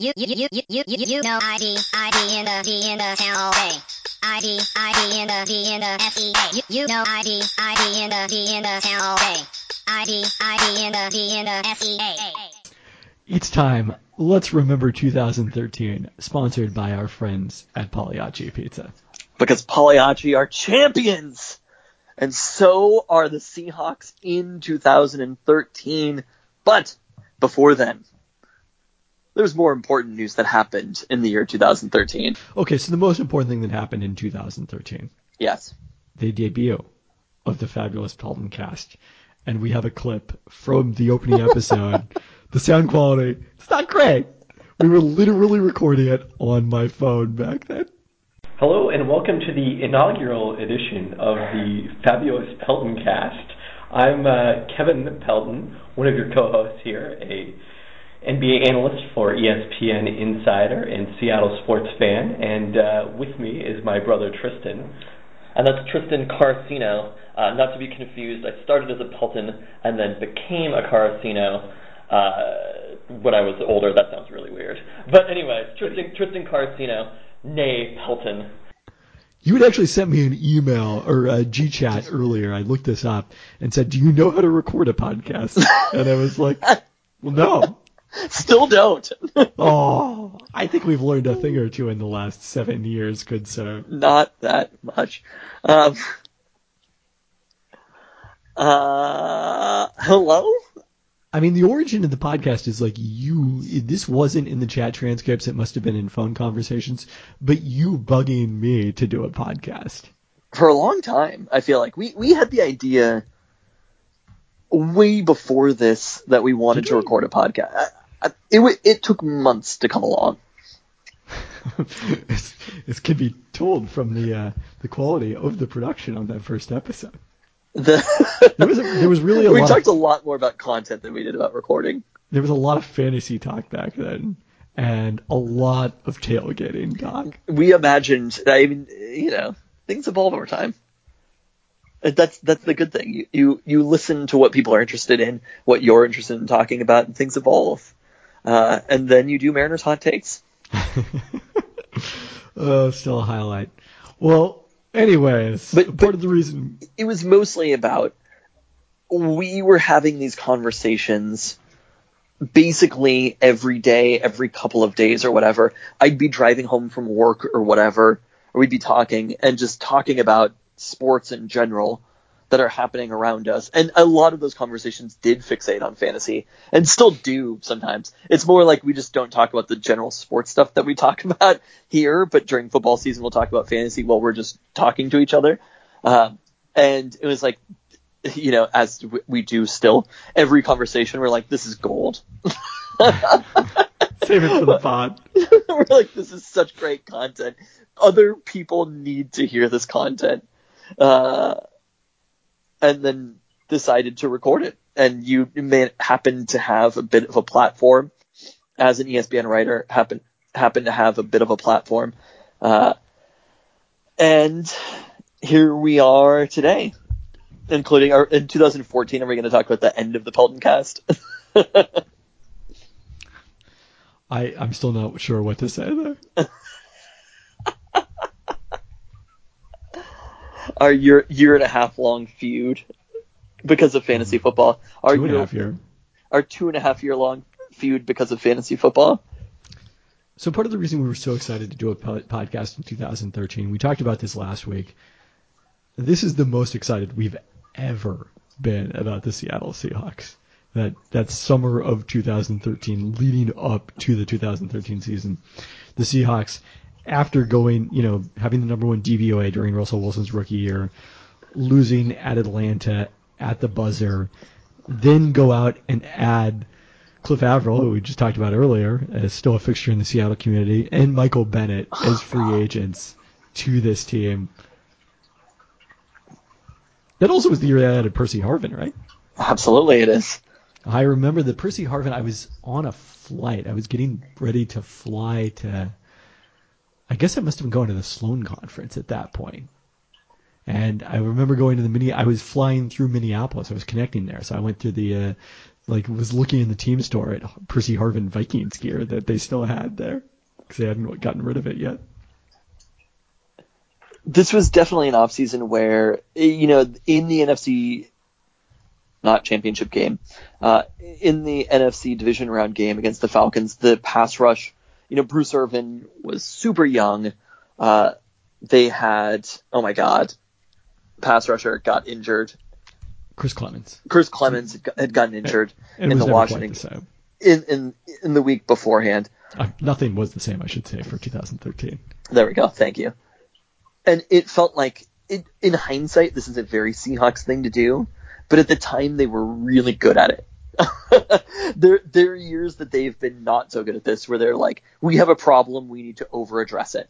You, you, you, you, you, you, you know ID, ID in the D in the town all day. ID, ID in the D in the SEA. You, you know ID, ID in the D in the town all day. ID, ID in the D in the SEA. It's time. Let's remember 2013, sponsored by our friends at Pagliacci Pizza. because Pagliacci are champions, and so are the Seahawks in 2013. But before then, there's more important news that happened in the year 2013. Okay, so the most important thing that happened in 2013, Yes. the debut of the fabulous Pelton cast. And we have a clip from the opening episode. the sound quality, it's not great. We were literally recording it on my phone back then. Hello and welcome to the inaugural edition of the fabulous Pelton cast. I'm uh, Kevin Pelton, one of your co-hosts here, a NBA analyst for ESPN Insider and Seattle sports fan, and uh, with me is my brother Tristan. And that's Tristan Carcino. Uh, not to be confused, I started as a Pelton and then became a Carcino uh, when I was older. That sounds really weird. But anyways, Tristan, Tristan Carcino, nay Pelton. You had actually sent me an email or a G-chat earlier. I looked this up and said, "Do you know how to record a podcast?" And I was like, "Well, no." Still don't. Oh, I think we've learned a thing or two in the last seven years, good sir. Not that much. Um, uh, hello? I mean, the origin of the podcast is like you. This wasn't in the chat transcripts. It must have been in phone conversations. But you bugging me to do a podcast. For a long time, I feel like we, we had the idea way before this that we wanted Did to record a podcast. I, it, it took months to come along. this, this can be told from the uh, the quality of the production on that first episode. The, There was a, there was really a we lot. talked Of, a lot more about content than we did about recording. there was a lot of fantasy talk back then, and a lot of tailgating talk. We imagined. I mean, you know, things evolve over time. Uh, That's that's the good thing. You, you you listen to what people are interested in, what you're interested in talking about, and things evolve. Uh, and then you do Mariners hot takes. oh, still a highlight. Well, anyways, But- part but- of the reason It was mostly about we were having these conversations basically every day, every couple of days or whatever. I'd be driving home from work or whatever, or we'd be talking and just talking about sports in general that are happening around us. And a lot of those conversations did fixate on fantasy and still do sometimes. It's more like we just don't talk about the general sports stuff that we talk about here, but during football season we'll talk about fantasy while we're just talking to each other. Um, and it was like, you know, as we do still, every conversation we're like, this is gold. save it for the pod. we're like, this is such great content. Other people need to hear this content. Uh, and then decided to record it. And you may happen to have a bit of a platform as an ESPN writer, happen, happen to have a bit of a platform. Uh, and here we are today, including our, in 2014, are we going to talk about the end of the Pelton cast? I I'm still not sure what to say there. our year year and a half long feud because of fantasy hmm. football. Our Two and a half year. our two and a half year long feud because of fantasy football. So part of the reason we were so excited to do a podcast in 2013, we talked about this last week. This is the most excited we've ever been about the Seattle Seahawks. That that summer of 2013, leading up to the 2013 season, the Seahawks, after going, you know, having the number one DVOA during Russell Wilson's rookie year, losing at Atlanta at the buzzer, then go out and add Cliff Avril, who we just talked about earlier, as still a fixture in the Seattle community, and Michael Bennett as free agents to this team. That also was the year they added Percy Harvin, right? Absolutely, it is. I remember the Percy Harvin. I was on a flight. I was getting ready to fly to. I guess I must have been going to the Sloan conference at that point. And I remember going to the mini. I was flying through Minneapolis. I was connecting there, so I went through the uh, like was looking in the team store at Percy Harvin Vikings gear that they still had there because they hadn't gotten rid of it yet. This was definitely an offseason where, you know, in the NFC, not championship game, uh, in the NFC division round game against the Falcons, the pass rush, you know, Bruce Irvin was super young. Uh, they had, oh my God, pass rusher got injured. Chris Clemons. Chris Clemons had had gotten injured It in the Washington the in, in in the week beforehand. Uh, nothing was the same, I should say, for 2013. There we go. Thank you. And it felt like, it, in hindsight, this is a very Seahawks thing to do, but at the time they were really good at it. there, there are years that they've been not so good at this, where they're like, we have a problem, we need to over address it.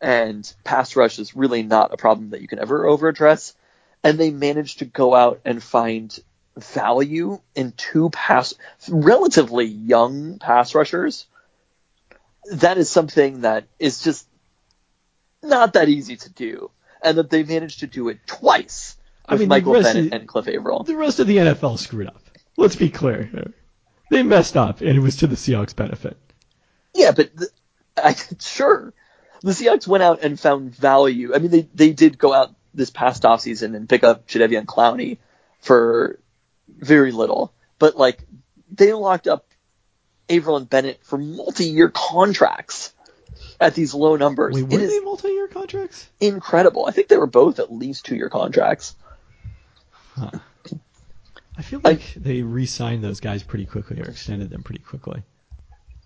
And pass rush is really not a problem that you can ever over address. And they managed to go out and find value in two pass, relatively young pass rushers. That is something that is just not that easy to do, and that they managed to do it twice I with mean, Michael Bennett of- and Cliff Avril. The rest of the NFL screwed up. Let's be clear. They messed up, and it was to the Seahawks' benefit. Yeah, but the, I, sure, the Seahawks went out and found value. I mean, they they did go out this past offseason and pick up Jadeveon Clowney for very little, but like they locked up Avril and Bennett for multi-year contracts at these low numbers. Wait, were is they multi-year contracts? incredible. I think they were both at least two-year contracts. I feel like they re-signed those guys pretty quickly or extended them pretty quickly.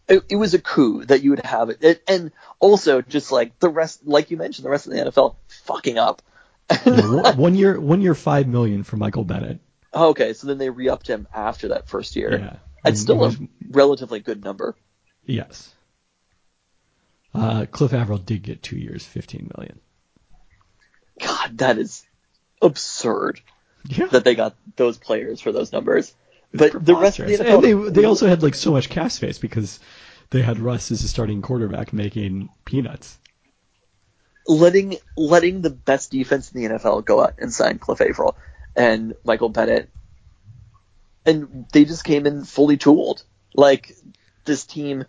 it, it was a coup that you would have it. it, and also just like the rest, like you mentioned, the rest of the NFL fucking up. Know, one, one year, one year, five million for Michael Bennett. okay, so then they re-upped him after that first year. Yeah, It's still it a relatively good number. yes. Uh, Cliff Avril did get two years, fifteen million. God, that is absurd Yeah, that they got those players for those numbers. But the rest of the NFL, and they they also had like so much cap space because they had Russ as a starting quarterback making peanuts. letting letting the best defense in the NFL go out and sign Cliff Avril and Michael Bennett, and they just came in fully tooled. Like this team,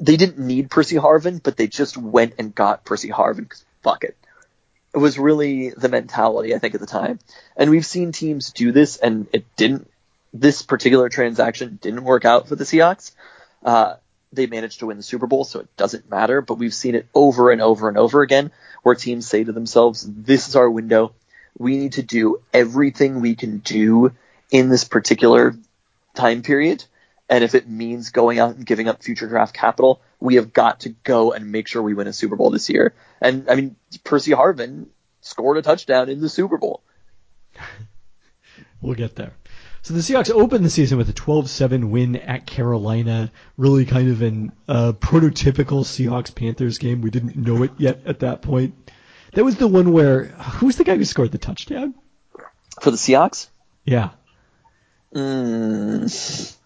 they didn't need Percy Harvin, but they just went and got Percy Harvin because fuck it. It was really the mentality I think at the time, and we've seen teams do this, and it didn't. This particular transaction didn't work out for the Seahawks. Uh, they managed to win the Super Bowl, so it doesn't matter. But we've seen it over and over and over again where teams say to themselves, this is our window. We need to do everything we can do in this particular time period. And if it means going out and giving up future draft capital, we have got to go and make sure we win a Super Bowl this year. And I mean, Percy Harvin scored a touchdown in the Super Bowl. We'll get there. So the Seahawks opened the season with a 12-7 win at Carolina, really kind of an uh, prototypical Seahawks-Panthers game. We didn't know it yet at that point. That was the one where who's the guy who scored the touchdown? For the Seahawks? Yeah, Mm,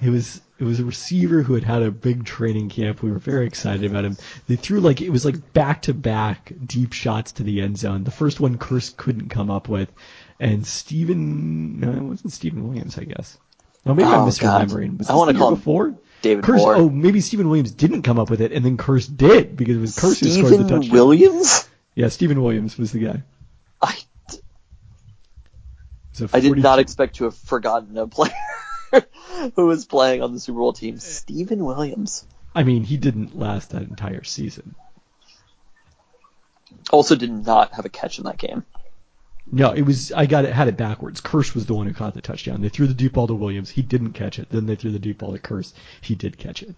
it was it was a receiver who had had a big training camp. We were very excited about him. They threw like it was like back to back deep shots to the end zone. The first one Kearse couldn't come up with, and Stephen no, it wasn't Stephen Williams, I guess. No, maybe Oh, I'm misremembering. Was I wanna the call before. David Kearse. Moore. Oh, maybe Stephen Williams didn't come up with it, and then Kearse did because it was Kearse who scored the touchdown. Stephen. Williams? Yeah, Stephen Williams was the guy. I, did not expect to have forgotten a player who was playing on the Super Bowl team. Stephen Williams. I mean, he didn't last that entire season. Also did not have a catch in that game. No, it was I got it had it backwards. Kearse was the one who caught the touchdown. They threw the deep ball to Williams. He didn't catch it. Then they threw the deep ball to Kearse. He did catch it.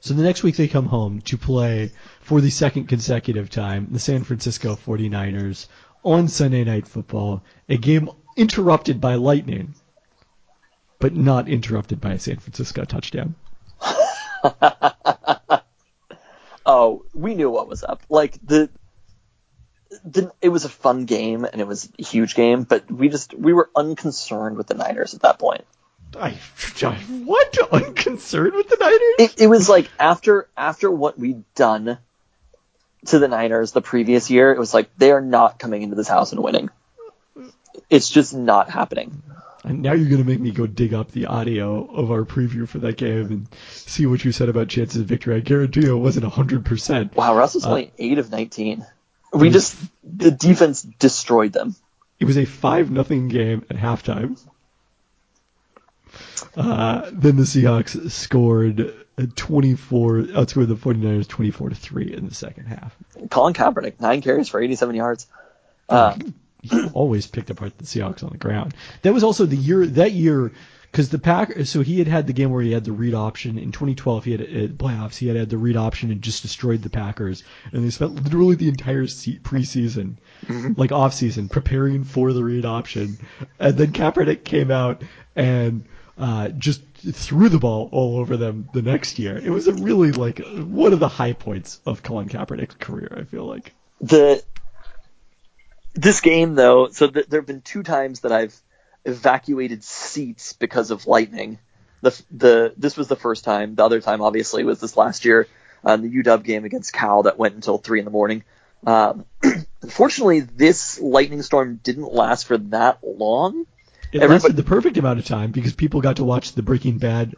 So the next week they come home to play for the second consecutive time the San Francisco 49ers on Sunday Night Football, a game interrupted by lightning, but not interrupted by a San Francisco touchdown. Oh, we knew what was up. Like the, the it was a fun game and it was a huge game, but we just we were unconcerned with the Niners at that point. I, I what? Unconcerned with the Niners? It, it was like after after what we'd done to the Niners the previous year, it was like they are not coming into this house and winning. It's just not happening. And now you're going to make me go dig up the audio of our preview for that game and see what you said about chances of victory. I guarantee you it wasn't 100%. Wow, Russell's Uh, only eight of nineteen. We just the defense destroyed them. It was a 5 nothing game at halftime. Uh, then the Seahawks scored a 24, outscored the 49ers 24 to 3 in the second half. Colin Kaepernick, nine carries for eighty-seven yards. Uh, he always picked apart the Seahawks on the ground. That was also the year that year because the pack. So he had had the game where he had the read option in 2012. He had uh, playoffs. He had had the read option and just destroyed the Packers. And they spent literally the entire se- preseason, like off season, preparing for the read option. And then Kaepernick came out and uh, just threw the ball all over them the next year. It was a really like one of the high points of Colin Kaepernick's career. I feel like. the this game though, so th- there have been two times that I've evacuated seats because of lightning. The the this was the first time. The other time, obviously, was this last year, um, the UW game against Cal that went until three in the morning. Um, unfortunately, this lightning storm didn't last for that long. It Everybody- lasted the perfect amount of time because people got to watch the Breaking Bad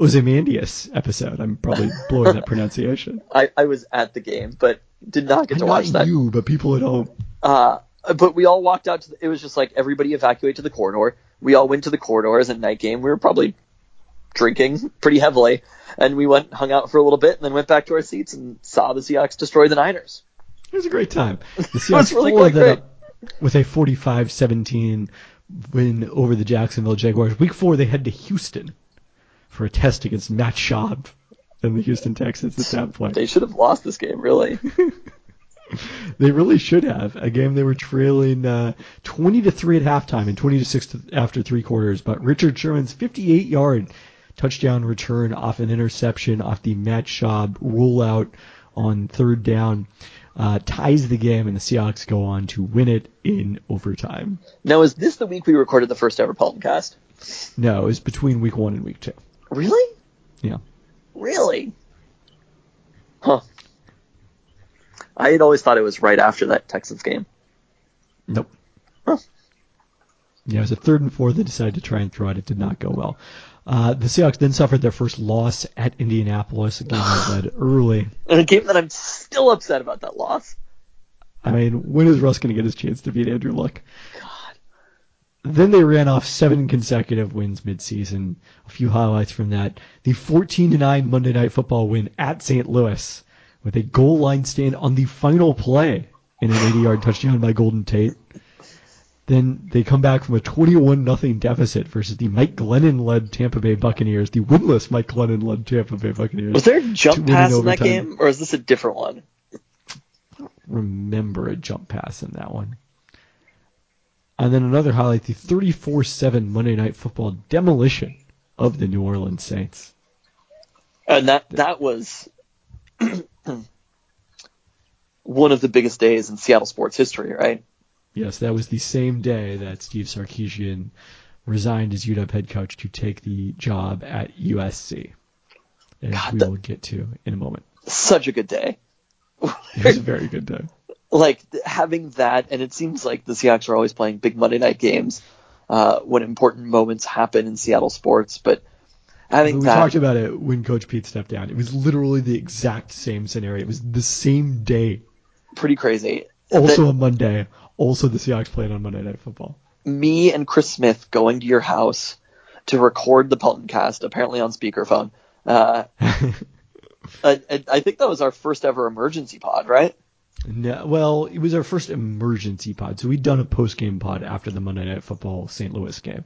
Ozymandias episode. I'm probably blowing that pronunciation. I, I was at the game, but did not get to Not watch that. you, but people at home. Uh, but we all walked out to the, it was just like everybody evacuate to the corridor. We all went to the corridors at night game. We were probably drinking pretty heavily and we went, hung out for a little bit and then went back to our seats and saw the Seahawks destroy the Niners. It was a great time. The was Seahawks really followed quite that up with a 45-17 win over the Jacksonville Jaguars. Week four, they head to Houston for a test against Matt Schaub and the Houston Texans at that point. They should have lost this game, really. They really should have. A game they were trailing uh, 20 to 3 at halftime and 20 to 6 to, after three quarters. But Richard Sherman's 58 yard touchdown return off an interception off the Matt Schaub rollout on third down uh, ties the game, and the Seahawks go on to win it in overtime. now, is this the week we recorded the first ever Pelton cast? No, it was between week one and week two. Really? Yeah. Really? Huh. I had always thought it was right after that Texans game. Nope. Huh. Yeah, it was a third and four. They decided to try and throw it. It did not go well. Uh, the Seahawks then suffered their first loss at Indianapolis, a game they led early. And a game that I'm still upset about that loss. I mean, when is Russ going to get his chance to beat Andrew Luck? God. Then they ran off seven consecutive wins midseason. A few highlights from that: the 14 9 Monday Night Football win at St. Louis, with a goal line stand on the final play in an 80-yard touchdown by Golden Tate. Then they come back from a 21 0 deficit versus the Mike Glennon-led Tampa Bay Buccaneers, the winless Mike Glennon-led Tampa Bay Buccaneers. Was there a jump pass in that game, or is this a different one? remember a jump pass in that one. And then another highlight, the 34-7 Monday Night Football demolition of the New Orleans Saints. And that that was one of the biggest days in Seattle sports history, right? Yes, that was the same day that Steve Sarkisian resigned as UW head coach to take the job at USC, as God, we that- will get to in a moment. Such a good day. It was a very good day. Like having that, and it seems like the Seahawks are always playing big Monday night games uh, when important moments happen in Seattle sports. But having we that, talked about it when Coach Pete stepped down. It was literally the exact same scenario. It was the same day. pretty crazy. Also That- a Monday. Also the Seahawks played on Monday Night Football. me and Chris Smith going to your house to record the Pelton cast, apparently on speakerphone. Uh, I, I- I think that was our first ever emergency pod, right? No, well, it was our first emergency pod. So we'd done a post game pod after the Monday Night Football St. Louis game.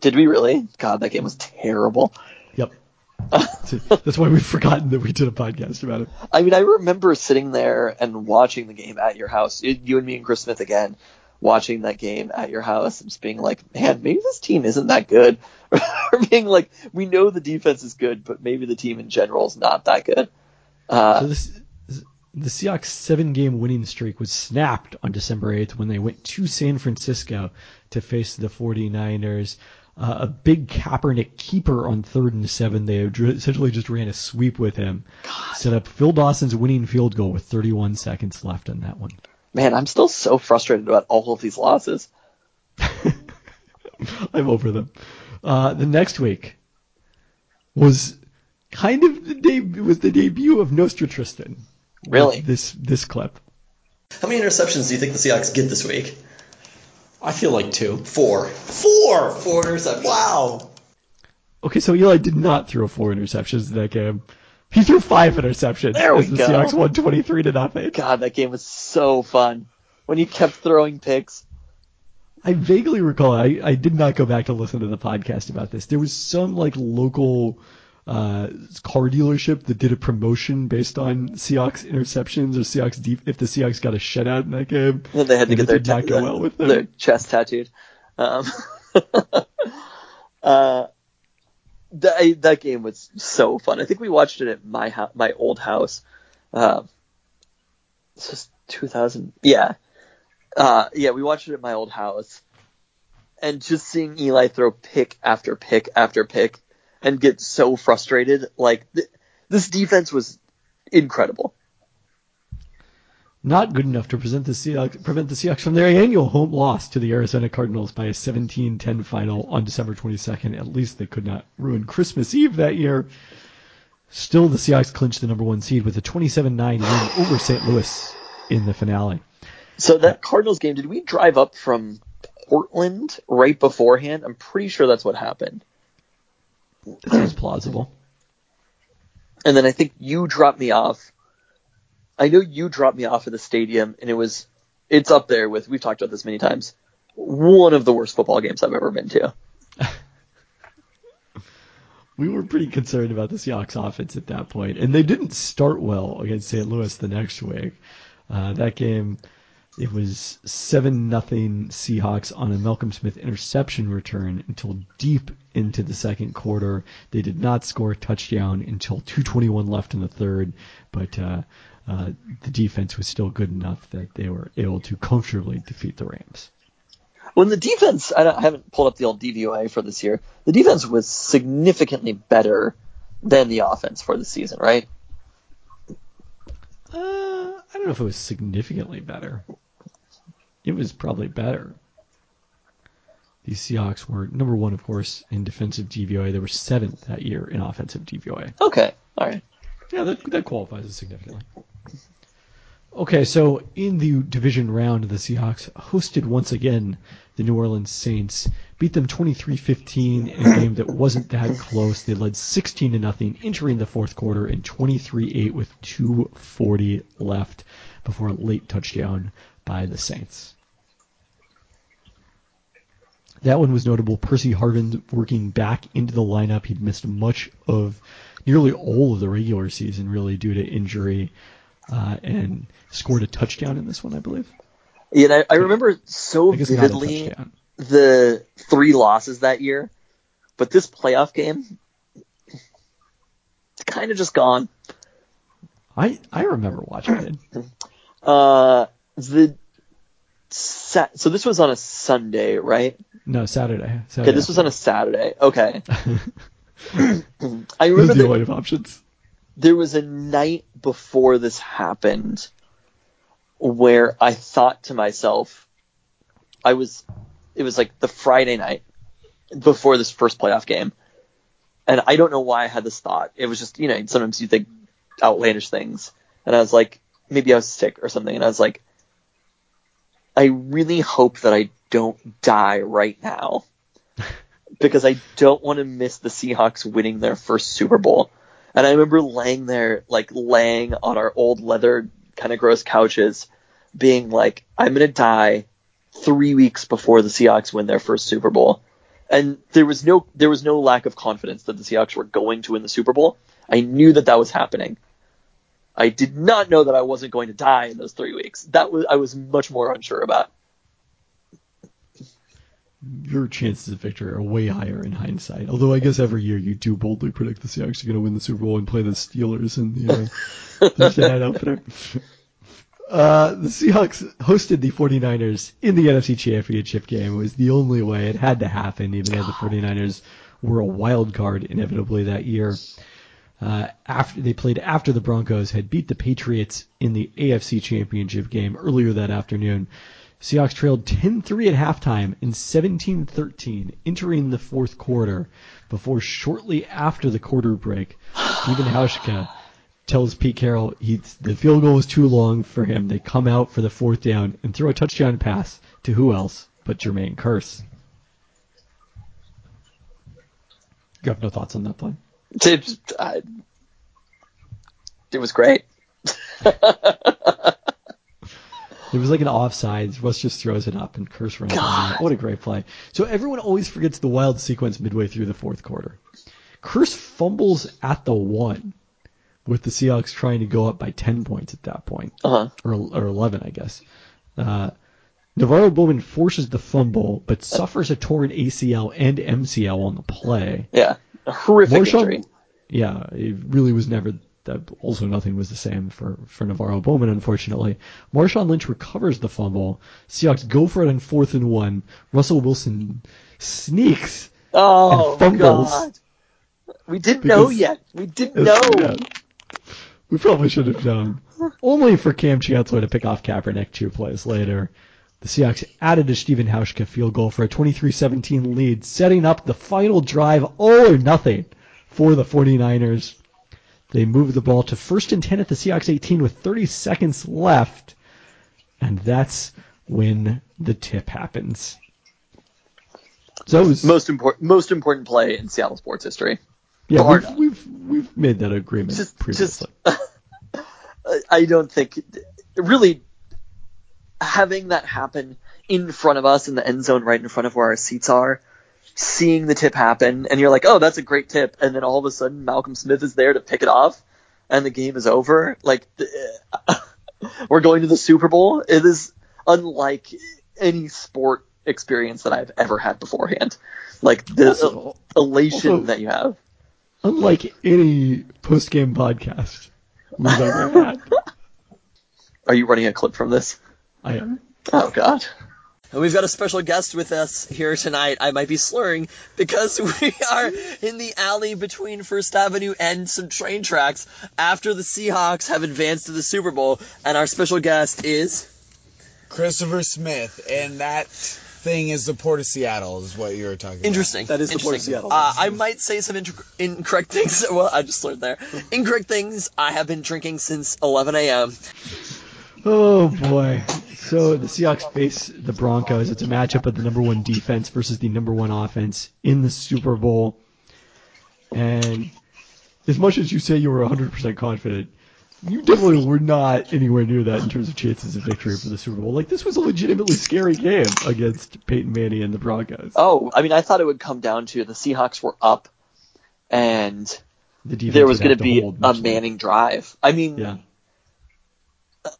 Did we really? God, that game was terrible. Yep. That's why we've forgotten that we did a podcast about it. I mean, I remember sitting there and watching the game at your house. You and me and Chris Smith again, watching that game at your house and just being like, man, maybe this team isn't that good. or being like, we know the defense is good, but maybe the team in general is not that good. Uh, So this, the Seahawks seven game winning streak was snapped on December 8th when they went to San Francisco to face the 49ers. Uh, a big Kaepernick keeper on third and seven. They essentially just ran a sweep with him. God. Set up Phil Dawson's winning field goal with 31 seconds left on that one. man, I'm still so frustrated about all of these losses. I'm over them. Uh, the next week was kind of the de- was the debut of Nostra Tristan. Really? This this clip. How many interceptions do you think the Seahawks get this week? I feel like two. Four. Four. Four interceptions. Wow. Okay, so Eli did not throw four interceptions in that game. He threw five interceptions. There we as the go. Seahawks won 23 to nothing. God, that game was so fun when he kept throwing picks. I vaguely recall. I, I did not go back to listen to the podcast about this. There was some like local uh, car dealership that did a promotion based on Seahawks interceptions or Seahawks deep if the Seahawks got a shutout in that game. They had to get their, ta- go well with them. their chest tattooed. Um, uh, that, that game was so fun. I think we watched it at my house, my old house. Um, this was 2000. Yeah. Uh, yeah, we watched it at my old house. And just seeing Eli throw pick after pick after pick and get so frustrated, like, th- this defense was incredible. Not good enough to present the Seahawks, prevent the Seahawks from their annual home loss to the Arizona Cardinals by a 17-10 final on December 22nd. At least they could not ruin Christmas Eve that year. Still, the Seahawks clinched the number one seed with a 27-9 win over St. Louis in the finale. So that Cardinals game, did we drive up from Portland right beforehand? I'm pretty sure that's what happened. That seems plausible. And then I think you dropped me off. I know you dropped me off at the stadium, and it was, it's up there with, we've talked about this many times, one of the worst football games I've ever been to. We were pretty concerned about the Seahawks offense at that point, and they didn't start well against St. Louis the next week. Uh, that game, it was seven nothing Seahawks on a Malcolm Smith interception return until deep into the second quarter. They did not score a touchdown until 2:21 left in the third, but uh, uh, the defense was still good enough that they were able to comfortably defeat the Rams. When the defense, I, don't, I haven't pulled up the old DVOA for this year, the defense was significantly better than the offense for the season, right? Uh, I don't know if it was significantly better. It was probably better. The Seahawks were number one, of course, in defensive DVOA. They were seventh that year in offensive DVOA. Okay, all right. Yeah, that, that qualifies as significantly. Okay, so in the division round, the Seahawks hosted once again the New Orleans Saints, beat them 23-15 in a game that wasn't that close. They led 16 to nothing entering the fourth quarter and 23-8 with 2:40 left before a late touchdown by the Saints. That one was notable. Percy Harvin working back into the lineup. He'd missed much of, nearly all of the regular season, really due to injury, uh, and scored a touchdown in this one, I believe. Yeah, I, I remember so I guess not a vividly the three losses that year, but this playoff game, it's kind of just gone. I I remember watching it. Uh, the sa- so this was on a Sunday, right? No, Saturday. Saturday Okay, this was on a Saturday. Okay, I remember the only options. there was a night before this happened where I thought to myself, I was, it was like the Friday night before this first playoff game. And I don't know why I had this thought. It was just, you know, sometimes you think outlandish things. And I was like, maybe I was sick or something. And I was like, I really hope that I don't die right now because I don't want to miss the Seahawks winning their first Super Bowl. And I remember laying there, like laying on our old leather kind of gross couches, being like, I'm going to die three weeks before the Seahawks win their first Super Bowl. And there was no, there was no lack of confidence that the Seahawks were going to win the Super Bowl. I knew that that was happening. I did not know that I wasn't going to die in those three weeks. That was, I was much more unsure about. Your chances of victory are way higher in hindsight. Although I guess every year you do boldly predict the Seahawks are going to win the Super Bowl and play the Steelers in the uh, night opener. Uh, the Seahawks hosted the 49ers in the NFC Championship game. It was the only way. It had to happen, even though the 49ers were a wild card inevitably that year. Uh, after they played after the Broncos had beat the Patriots in the AFC Championship game earlier that afternoon. Seahawks trailed 10-3 at halftime and 17-13 entering the fourth quarter before shortly after the quarter break, Steven Hauschka tells Pete Carroll he, the field goal was too long for him. They come out for the fourth down and throw a touchdown pass to who else but Jermaine Kearse. You have no thoughts on that play? It, I- it was great. It was like an offsides. Russ just throws it up and Kearse runs God. What a great play. So everyone always forgets the wild sequence midway through the fourth quarter. Kearse fumbles at the one with the Seahawks trying to go up by 10 points at that point. Uh-huh. Or, or 11, I guess. Uh, NaVorro Bowman forces the fumble, but suffers a torn ACL and MCL on the play. Yeah. A horrific Marshawn- injury. yeah, it really was never. That also nothing was the same for for NaVorro Bowman, unfortunately. Marshawn Lynch recovers the fumble. Seahawks go for it on fourth and one. Russell Wilson sneaks. Oh, and fumbles. God. We didn't know yet. We didn't know. Yeah. We probably should have known. Only for Kam Chancellor to pick off Kaepernick two plays later. The Seahawks added a Steven Hauschka field goal for a 23-17 lead, setting up the final drive all or nothing for the 49ers. They moved the ball to first and 10 at the Seahawks 18 with 30 seconds left. And that's when the tip happens. So was, Most important, most important play in Seattle sports history. yeah, we've, we've, we've made that agreement Just- previously. I- I don't think really having that happen in front of us in the end zone, right in front of where our seats are, seeing the tip happen, and you're like, "Oh, that's a great tip," and then all of a sudden Malcolm Smith is there to pick it off, and the game is over. Like we're going to the Super Bowl. It is unlike any sport experience that I've ever had beforehand. Like the Also- elation also- that you have. Unlike any post-game podcast we've ever had. Are you running a clip from this? I am. Oh God. And we've got a special guest with us here tonight. I might be slurring because we are in the alley between First Avenue and some train tracks after the Seahawks have advanced to the Super Bowl. And our special guest is. Christopher Smith, and that thing is the Port of Seattle, is what you were talking about. Interesting. That is the Port of Interesting. Seattle. Uh, I might say some inc- incorrect things. Well, I just slurred there. Incorrect things. I have been drinking since 11 a.m. Oh boy. So the Seahawks face the Broncos. It's a matchup of the number one defense versus the number one offense in the Super Bowl. And as much as you say you were 100% confident, you definitely were not anywhere near that in terms of chances of victory for the Super Bowl. Like this was a legitimately scary game against Peyton Manning and the Broncos. Oh, I mean, I thought it would come down to the Seahawks were up, and The there was going to be a. Manning drive. I mean, Yeah.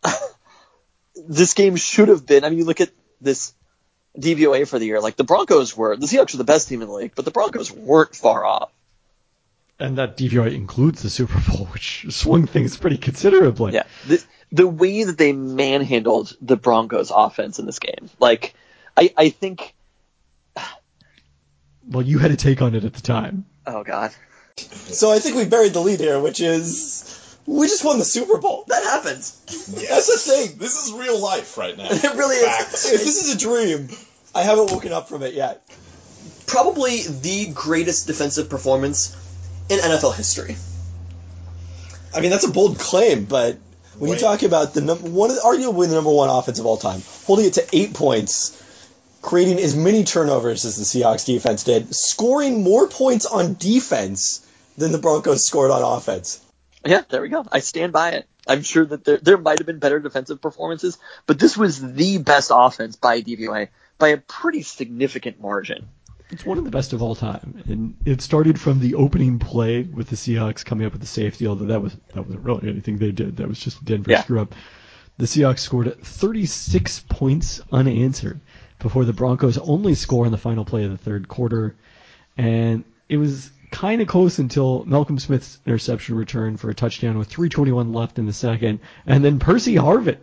this game should have been. I mean, you look at this DVOA for the year. Like the Broncos were, the Seahawks were the best team in the league, but the Broncos weren't far off. And that DVOA includes the Super Bowl, which swung things pretty considerably. Yeah, the, the way that they manhandled the Broncos offense in this game, like I, I think, Well, you had a take on it at the time. oh god, So I think we buried the lead here, which is we just won the Super Bowl. That happens. That's the thing. This is real life right now. It really is. If this is a dream, I haven't woken up from it yet. Probably the greatest defensive performance in NFL history. I mean, that's a bold claim, but when Wait. you talk about the number one, arguably the number one offense of all time, holding it to eight points, creating as many turnovers as the Seahawks defense did, scoring more points on defense than the Broncos scored on offense. Yeah, there we go. I stand by it. I'm sure that there there might have been better defensive performances, but this was the best offense by DVOA by a pretty significant margin. It's one of the best of all time, and it started from the opening play with the Seahawks coming up with the safety. Although that was that wasn't really anything they did. That was just Denver Yeah. screw up. The Seahawks scored 36 points unanswered before the Broncos only score on the final play of the third quarter, and it was kind of close until Malcolm Smith's interception return for a touchdown with 3:21 left in the second, and then Percy Harvin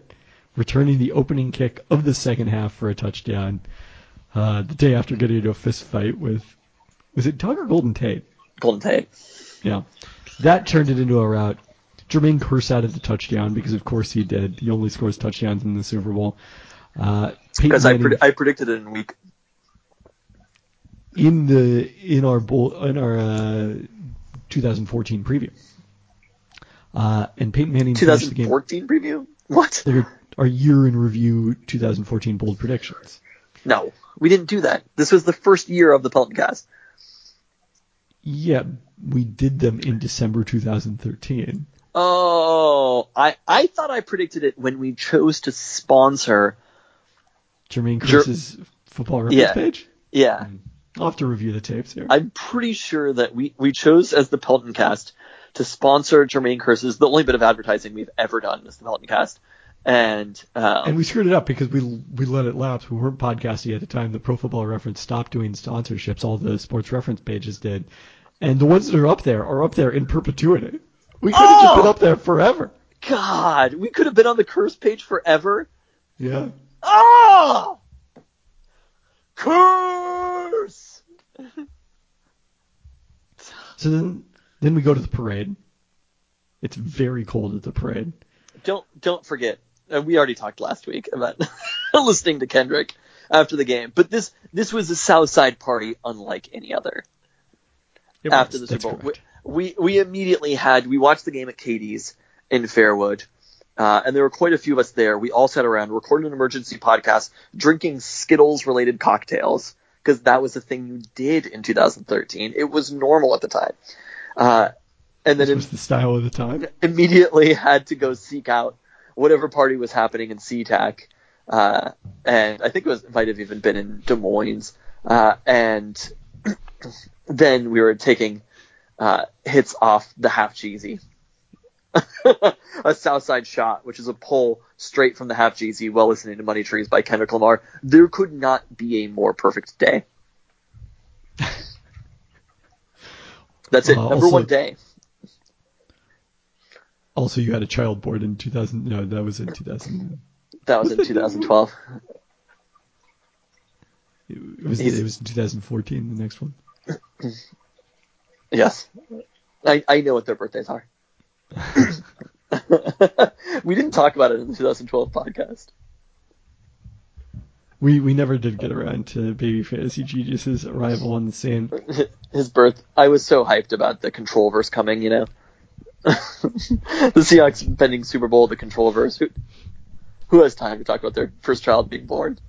returning the opening kick of the second half for a touchdown uh, the day after getting into a fist fight with was it Doug or Golden Tate? Golden Tate. Yeah, that turned it into a rout. Jermaine Kearse added the touchdown because of course he did. He only scores touchdowns in the Super Bowl. Uh, Because I, I predicted it in week. In the in our in our uh, 2014 preview. Uh, and Peyton Manning finished the game. 2014 preview? What? Our year in review 2014 bold predictions. No, we didn't do that. This was the first year of the Pelton cast. Yeah, we did them in December 2013. Oh, I, I thought I predicted it when we chose to sponsor. Jermaine Jer- Chris's football reference Yeah. page. Yeah, I'll have to review the tapes here. I'm pretty sure that we, we chose as the Pelton cast to sponsor Jermaine Kearse's, the only bit of advertising we've ever done is the Pelton cast. And, um, and we screwed it up because we we let it lapse. We weren't podcasting at the time. The Pro Football Reference stopped doing sponsorships. All the sports reference pages did, and the ones that are up there are up there in perpetuity. We could have just Oh! been up there forever. God, we could have been on the Kearse page forever. Yeah. Ah! Curse! So then then we go to the parade. It's very cold at the parade. Don't don't forget. uh, We already talked last week about listening to Kendrick after the game, but this this was a South Side party unlike any other. It after was, the Super Bowl, we, we we immediately had we watched the game at Katie's in Fairwood, uh, and there were quite a few of us there. We all sat around, recorded an emergency podcast, drinking Skittles related cocktails because that was the thing you did in 2013. It was normal at the time, uh, and then it was the style of the time. immediately had to go seek out whatever party was happening in SeaTac. Uh, and I think it was might have even been in Des Moines. Uh, and then we were taking uh, hits off the half cheesy. a Southside shot, which is a pull straight from the half cheesy while listening to Money Trees by Kendrick Lamar. There could not be a more perfect day. That's it. Uh, Number also- one day. Also, you had a child born in 2000. No, that was in 2000. That was in 2012. It was He's- it was in 2014. The next one. Yes. I, I know what their birthdays are. we didn't talk about it in the 2012 podcast. We we never did get around to Baby Fantasy Genius's arrival on the scene. His birth. I was so hyped about the Controlverse coming, you know. the Seahawks pending Super Bowl, the Controlverse. Who, who has time to talk about their first child being born?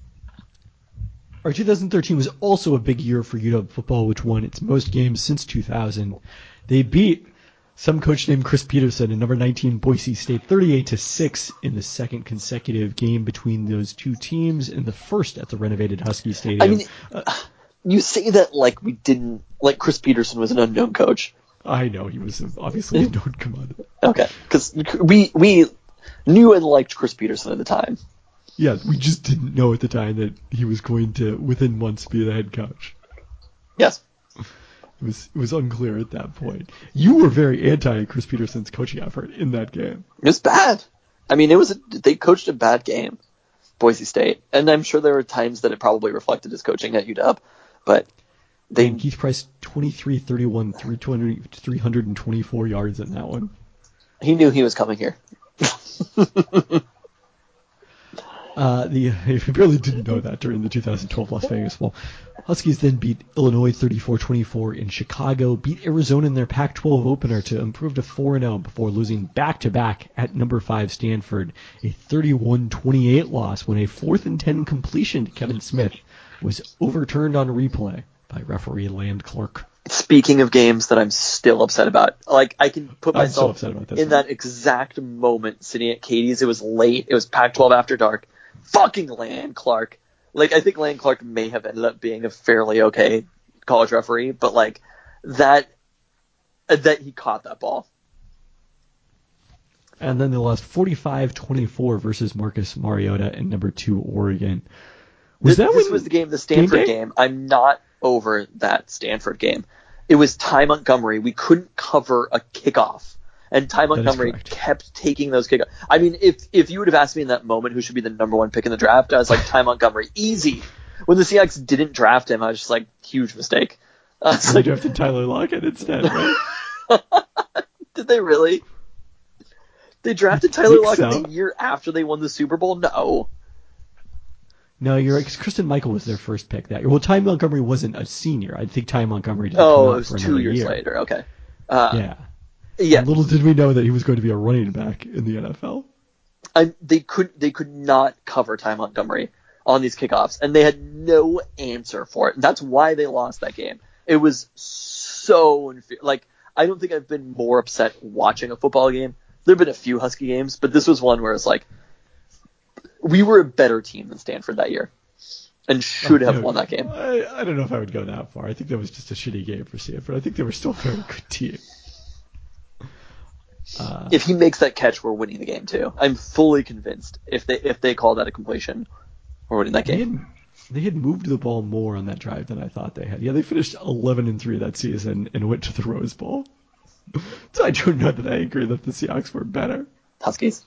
Our 2013 was also a big year for UW football, which won its most games since 2000. They beat some coach named Chris Petersen and number 19 Boise State 38 to 6 in the second consecutive game between those two teams and the first at the renovated Husky Stadium. I mean, uh, you say that like we didn't, like Chris Petersen was an unknown coach. I know he was obviously a known commodity. Okay, because we we knew and liked Chris Petersen at the time. Yeah, we just didn't know at the time that he was going to within months be the head coach. Yes. It was it was unclear at that point. You were very anti Chris Petersen's coaching effort in that game. It was bad. I mean, it was a, they coached a bad game, Boise State, and I'm sure there were times that it probably reflected his coaching at UW, but they And Keith Price 23 31 320 324 yards in that one. he knew he was coming here. Uh, the I really didn't know that during the 2012 Las Vegas Bowl. Huskies then beat Illinois 34-24 in Chicago, beat Arizona in their Pac-12 opener to improve to 4-0 before losing back-to-back at number 5 Stanford, a 31-28 loss when a 4th and 10 completion to Kevin Smith was overturned on replay by referee Land Clark. Speaking of games that I'm still upset about, like I can put so myself upset about this in one. that exact moment sitting at Katie's. It was late. It was Pac-12 after dark. Fucking Land Clark. Like I think Land Clark may have ended up being a fairly okay college referee, but like that that he caught that ball. And then they lost 45-24 versus Marcus Mariota and number 2 Oregon. Was this, that this was the game, the Stanford day? game. I'm not over that Stanford game. It was Ty Montgomery. We couldn't cover a kickoff, and Ty Montgomery kept taking those kickoffs. I mean, if if you would have asked me in that moment who should be the number one pick in the draft, I was like Ty Montgomery, easy. When the Seahawks didn't draft him, I was just like, huge mistake. I was They like, drafted Tyler Lockett instead, right? did they really? They drafted Tyler Lockett so. the year after they won the Super Bowl? No. No, you're right. 'cause Christine Michael was their first pick that year. Well, Ty Montgomery wasn't a senior. I think Ty Montgomery didn't Oh, come it was for two years year. later. Okay. Uh, Yeah. Yeah. And little did we know that he was going to be a running back in the NFL. I, they could they could not cover Ty Montgomery on these kickoffs, and they had no answer for it. And that's why they lost that game. It was so unfair. Like I don't think I've been more upset watching a football game. There've been a few Husky games, but this was one where it's like we were a better team than Stanford that year, and should oh, have No, won that game. I, I don't know if I would go that far. I think that was just a shitty game for Stanford. I think they were still a very good team. Uh, If he makes that catch, we're winning the game too. I'm fully convinced. If they if they call that a completion, we're winning that they game. had, they had moved the ball more on that drive than I thought they had. Yeah, they finished 11 and three that season and went to the Rose Bowl. so I don't know that I agree that the Seahawks were better. The Huskies.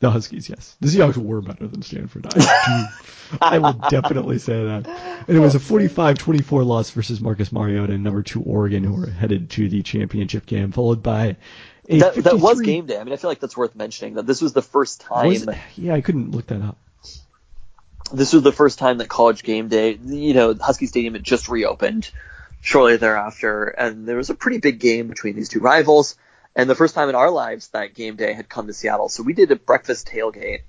The Huskies, yes. The Seahawks were better than Stanford. I, do, I will definitely say that. And it was a 45-24 loss versus Marcus Mariota and number two Oregon, who were headed to the championship game, followed by That, that was game day. I mean, I feel like that's worth mentioning that this was the first time. Yeah, I couldn't look that up. This was the first time that college game day, you know, Husky Stadium had just reopened shortly thereafter, and there was a pretty big game between these two rivals. And the first time in our lives that game day had come to Seattle, so we did a breakfast tailgate.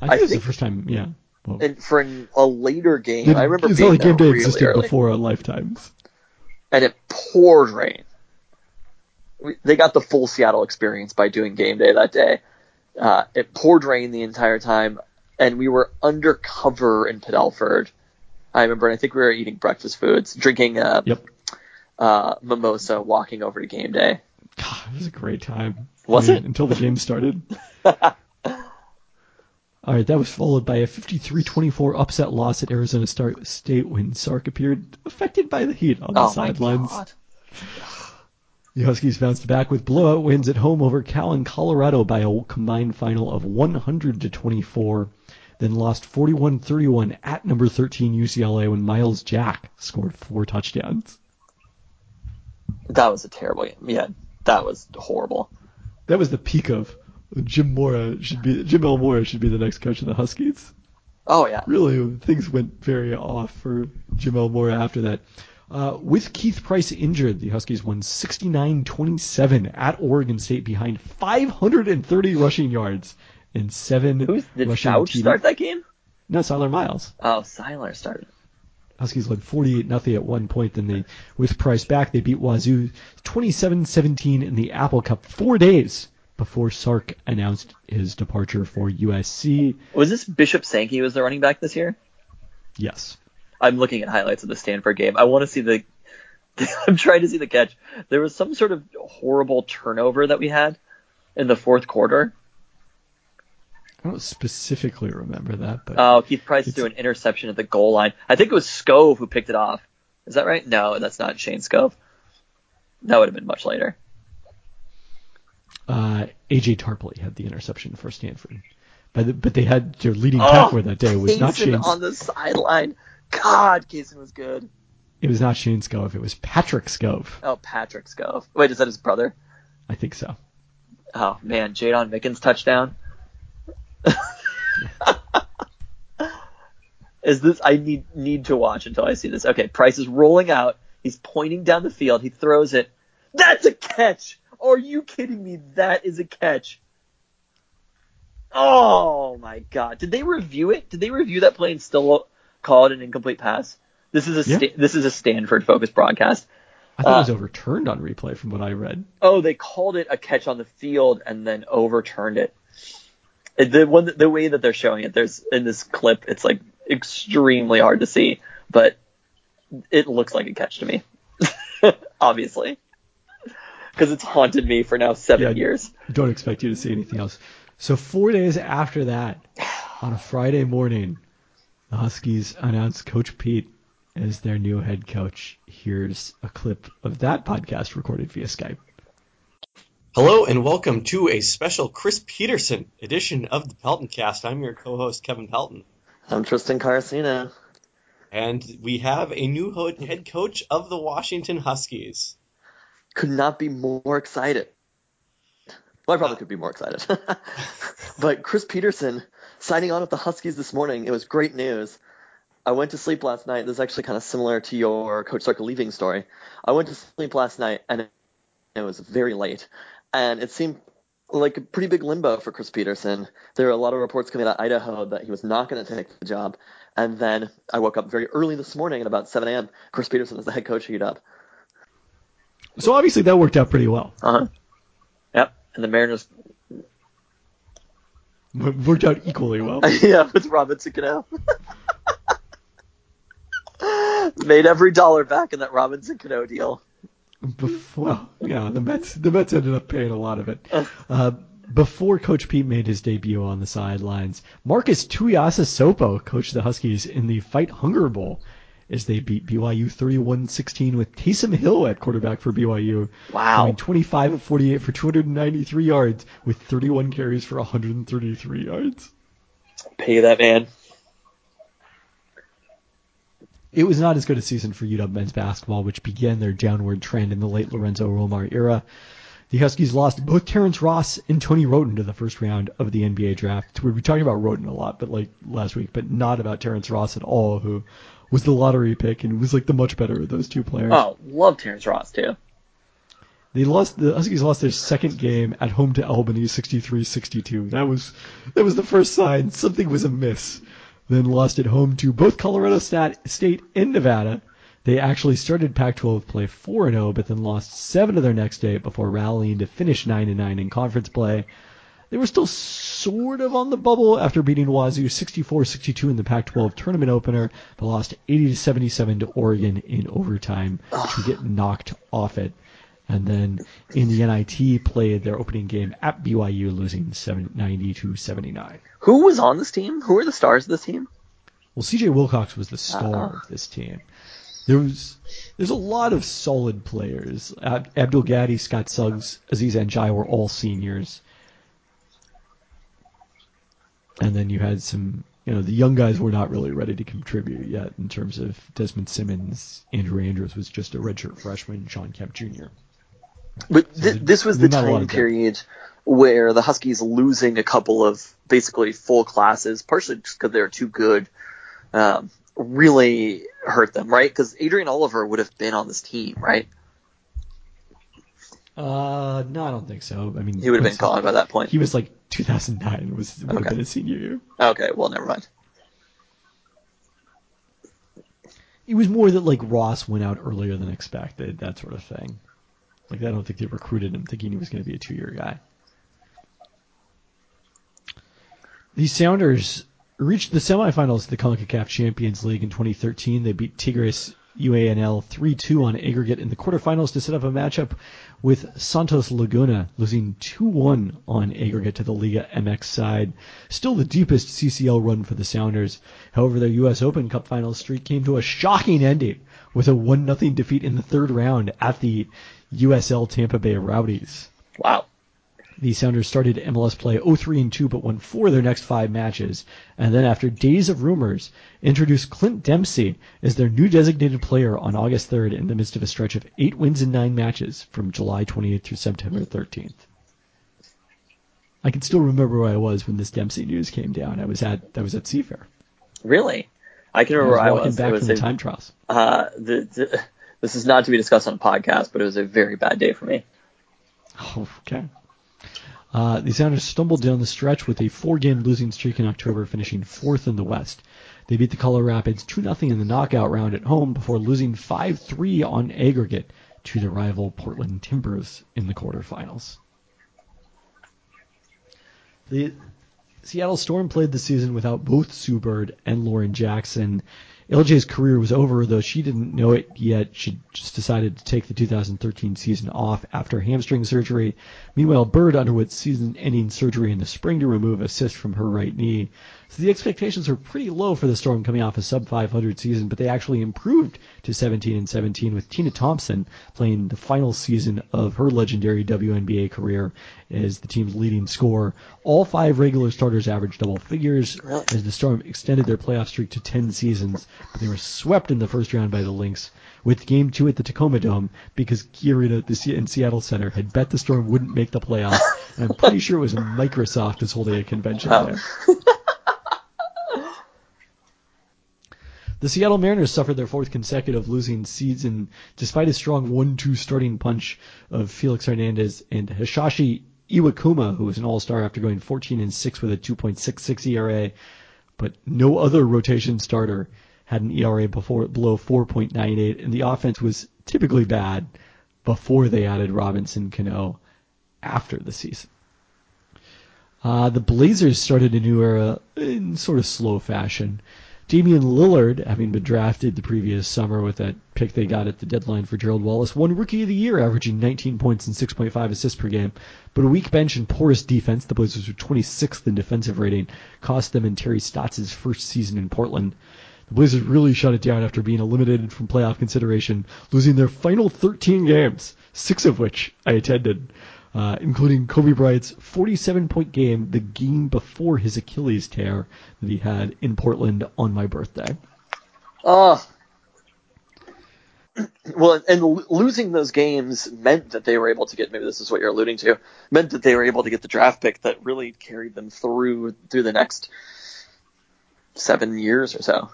I think I it was the first time, yeah. Well, And for an, a later game, it- I remember it's being like game day really existed early, before our lifetimes. and it poured rain. We, they got the full Seattle experience by doing game day that day. Uh, it poured rain the entire time, and we were undercover in Padelford. I remember, and I think we were eating breakfast foods, drinking uh, Yep. uh, mimosa, walking over to game day. God, it was a great time. Was I mean, it? Until the game started. All right, that was followed by a 53-24 upset loss at Arizona State when Sark appeared affected by the heat on the Oh my sidelines. The Huskies bounced back with blowout wins at home over Cal and Colorado by a combined final of 100 to 24, then lost 41-31 at number 13 UCLA when Myles Jack scored four touchdowns. That was a terrible game. Yeah, that was horrible. That was the peak of Jim Mora should be Jim L. Mora should be the next coach of the Huskies. Oh yeah, Really, things went very off for Jim L. Mora after that. Uh, with Keith Price injured, the Huskies won 69-27 at Oregon State behind 530 rushing yards and seven who's did rushing Fouch start that game? No, Cyler Miles. Oh, Cyler started. Huskies led 48 nothing at one point. Then they, with Price back, they beat Wazoo 27-17 in the Apple Cup four days before Sark announced his departure for USC. Was this Bishop Sankey was the running back this year? Yes. I'm looking at highlights of the Stanford game. I want to see the. I'm trying to see the catch. There was some sort of horrible turnover that we had in the fourth quarter. I don't specifically remember that, but Oh, Keith Price threw an interception at the goal line. I think it was Skov who picked it off. Is that right? No, that's not Shayne Skov. That would have been much later. uh, AJ Tarpley had the interception for Stanford. But, the, but they had their leading Oh, tackler that day was not Shayne. on the sideline. God, Kaysen was good. It was not Shayne Skov. It was Patrick Skov. Oh, Patrick Skov. Wait, is that his brother? I think so. Oh man, Jaydon Mickens touchdown. is this? I need need to watch until I see this. Okay, Price is rolling out. He's pointing down the field. He throws it. That's a catch. Are you kidding me? That is a catch. Oh my god! Did they review it? Did they review that play and still call it an incomplete pass? This is a Yeah. sta- this is a Stanford focused broadcast. I thought Uh, it was overturned on replay from what I read. Oh, they called it a catch on the field and then overturned it. It- The one, the way that they're showing it, there's in this clip, it's like extremely hard to see, but it looks like a catch to me, obviously, because it's haunted me for now seven Yeah. years. Don't expect you to see anything else. So four days after that, on a Friday morning, the Huskies announced Coach Pete as their new head coach. Here's a clip of that podcast recorded via Skype. Hello and welcome to a special Chris Petersen edition of the Pelton Cast. I'm your co-host Kevin Pelton, I'm Tristan Carcino. and we have a new head coach of the Washington Huskies. Could not be more excited. Well, I probably could be more excited. but Chris Petersen signing on with the Huskies this morning. It was great news. I went to sleep last night. This is actually kind of similar to your Coach Sarka leaving story. I went to sleep last night and it was very late, and it seemed like a pretty big limbo for Chris Petersen. There were a lot of reports coming out of Idaho that he was not going to take the job, and then I woke up very early this morning at about 7 a.m. Chris Petersen is the head coach of UW. So obviously that worked out pretty well. Uh huh. Yep. And the Mariners, Worked out equally well. yeah, with Robinson Cano. Made every dollar back in that Robinson Cano deal. Bef- well, yeah, the Mets the Mets ended up paying a lot of it. Uh, before Coach Pete made his debut on the sidelines, Marques Tuiasosopo coached the Huskies in the Fight Hunger Bowl as they beat BYU 31-16 with Taysom Hill at quarterback for BYU. Wow. Going 25 of 48 for 293 yards with 31 carries for 133 yards. Pay that man. It was not as good a season for UW men's basketball, which began their downward trend in the late Lorenzo Romar era. The Huskies lost both Terrence Ross and Tony Wroten to the first round of the NBA draft. We were talking about Wroten a lot, but like last week, but not about Terrence Ross at all, who was the lottery pick and was like the much better of those two players. Oh, love Terrence Ross too. They lost the Huskies lost their second game at home to Albany 63-62. That was that was the first sign something was amiss. Then lost at home to both Colorado Stat, State and Nevada. They actually started Pac-12 play 4-0, but then lost seven of their next eight before rallying to finish 9-9 in conference play. They were still sort of on the bubble after beating Wazoo 64-62 in the Pac-12 tournament opener, but lost 80-77 to Oregon in overtime to get knocked off it. And then in the NIT played their opening game at BYU, losing 7, 90 to 79. Who was on this team? Who were the stars of this team? Well, CJ Wilcox was the star Uh-uh. of this team. There was there's a lot of solid players. Ab- Abdul Gaddy, Scott Suggs, Aziz N'Diaye were all seniors. And then you had some, you know, the young guys were not really ready to contribute yet in terms of Desmond Simmons. Andrew Andrews was just a redshirt freshman. Shawn Kemp Jr. But So th- this was the there's not a lot time period where the Huskies losing a couple of basically full classes, partially just because they were too good, um, really hurt them, right? Because Adrian Oliver would have been on this team, right? Uh, no, I don't think so. I mean, He would have been gone by that point. He was like 2009 was would have Okay. been his senior year. Okay, well, never mind. It was more that like Ross went out earlier than expected, that sort of thing. Like I don't think they recruited him thinking he was going to be a two-year guy. The Sounders reached the semifinals of the CONCACAF Champions League in 2013. They beat Tigres UANL 3-2 on aggregate in the quarterfinals to set up a matchup with Santos Laguna, losing 2-1 on aggregate to the Liga MX side. Still the deepest CCL run for the Sounders. However, their U.S. Open Cup finals streak came to a shocking ending with a 1-0 defeat in the third round at the USL Tampa Bay Rowdies. Wow. The Sounders started MLS play 0-3 and 2, but won four of their next five matches. And then, after days of rumors, introduced Clint Dempsey as their new designated player on August 3rd in the midst of a stretch of eight wins in nine matches from July 28th through September 13th. I can still remember where I was when this Dempsey news came down. I was at I was at Seafair. Really? I can I remember was where I was. back was from the time trials. uh, the, the, this is not to be discussed on a podcast, but it was a very bad day for me. Oh, okay. Uh, the Sounders stumbled down the stretch with a four-game losing streak in October, finishing fourth in the West. They beat the Colorado Rapids 2-0 in the knockout round at home before losing 5-3 on aggregate to the rival Portland Timbers in the quarterfinals. The Seattle Storm played the season without both Sue Bird and Lauren Jackson. LJ's career was over, though she didn't know it yet. She just decided to take the 2013 season off after hamstring surgery. Meanwhile, Bird underwent season-ending surgery in the spring to remove a cyst from her right knee. So the expectations were pretty low for the Storm coming off a sub-500 season, but they actually improved to 17 and 17 with Tina Thompson playing the final season of her legendary WNBA career as the team's leading scorer. All five regular starters averaged double figures as the Storm extended their playoff streak to 10 seasons, but they were swept in the first round by the Lynx with Game 2 at the Tacoma Dome because Key Arena the Se- and Seattle Center had bet the Storm wouldn't make the playoffs, and I'm pretty sure it was Microsoft was holding a convention Oh. there. The Seattle Mariners suffered their fourth consecutive losing season despite a strong 1-2 starting punch of Felix Hernandez and Hisashi Iwakuma, who was an all-star after going 14 and 6 with a 2.66 ERA, but no other rotation starter had an ERA before below 4.98, and the offense was typically bad before they added Robinson Cano after the season. Uh, the Blazers started a new era in sort of slow fashion. Damian Lillard, having been drafted the previous summer with that pick they got at the deadline for Gerald Wallace, won Rookie of the Year, averaging 19 points and 6.5 assists per game. But a weak bench and porous defense, the Blazers were 26th in defensive rating, cost them in Terry Stotts' first season in Portland. The Blazers really shut it down after being eliminated from playoff consideration, losing their final 13 games, six of which I attended uh, including Kobe Bryant's 47 point game the game before his Achilles tear that he had in Portland on my birthday. Oh. Well, and lo- losing those games meant that they were able to get. Maybe this is what you're alluding to. Meant that they were able to get the draft pick that really carried them through through the next seven years or so.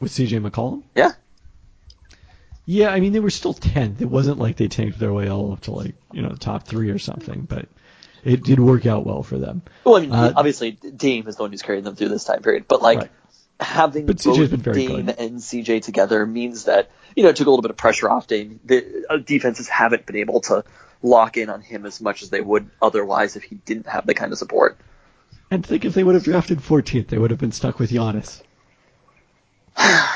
With CJ McCollum? Yeah. Yeah, I mean they were still tenth. It wasn't like they tanked their way all up to like you know the top three or something, but it did work out well for them. Well, I mean, Uh, obviously Dame is the one who's carried them through this time period, but like Right. having But both Dame good. and CJ together means that you know it took a little bit of pressure off Dame. The uh, defenses haven't been able to lock in on him as much as they would otherwise if he didn't have the kind of support. And think if they would have drafted 14th, they would have been stuck with Giannis.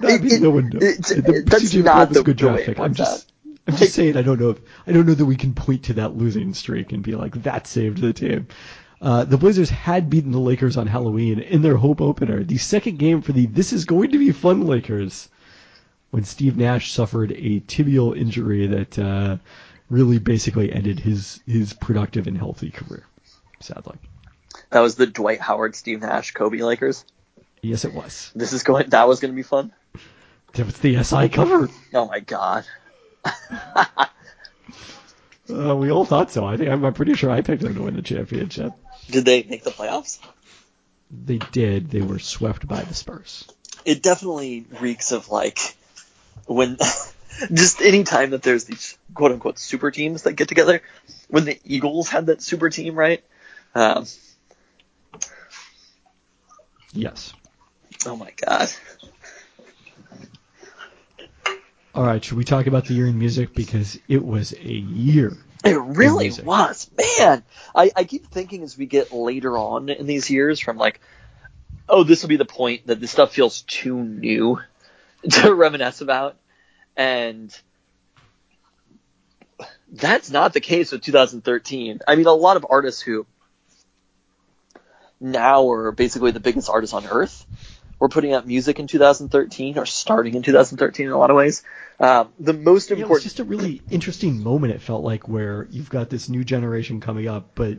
No, I It- mean, it- no one knows. it's- The- that's CJ not McCollum's a the- good the way draft it pick. I'm works just, I'm just saying. I don't know. If, I don't know that we can point to that losing streak and be like that saved the team. Uh, the Blazers had beaten the Lakers on Halloween in their home opener, the second game for the "This is going to be fun" Lakers, when Steve Nash suffered a tibial injury that uh, really basically ended his his productive and healthy career. Sadly, That was the Dwight Howard, Steve Nash, Kobe Lakers. Yes, it was. This is going. That was going to be fun. It was the SI cover. Oh my god. Uh, we all thought so. I think I'm, I'm pretty sure I picked them to win the championship. Did they make the playoffs? They did. They were swept by the Spurs. It definitely reeks of like when just any time that there's these quote unquote super teams that get together. When the Eagles had that super team, right? Um, Yes. Oh my god. All right. Should we talk about the year in music because it was a year? It really was, man. I, I keep thinking as we get later on in these years, from like, oh, this will be the point that this stuff feels too new to reminisce about, and that's not the case with 2013. I mean, a lot of artists who now are basically the biggest artists on earth were putting out music in 2013 or starting in 2013 in a lot of ways. Um, the most Yeah, it was important. just a really interesting moment. It felt like where you've got this new generation coming up, but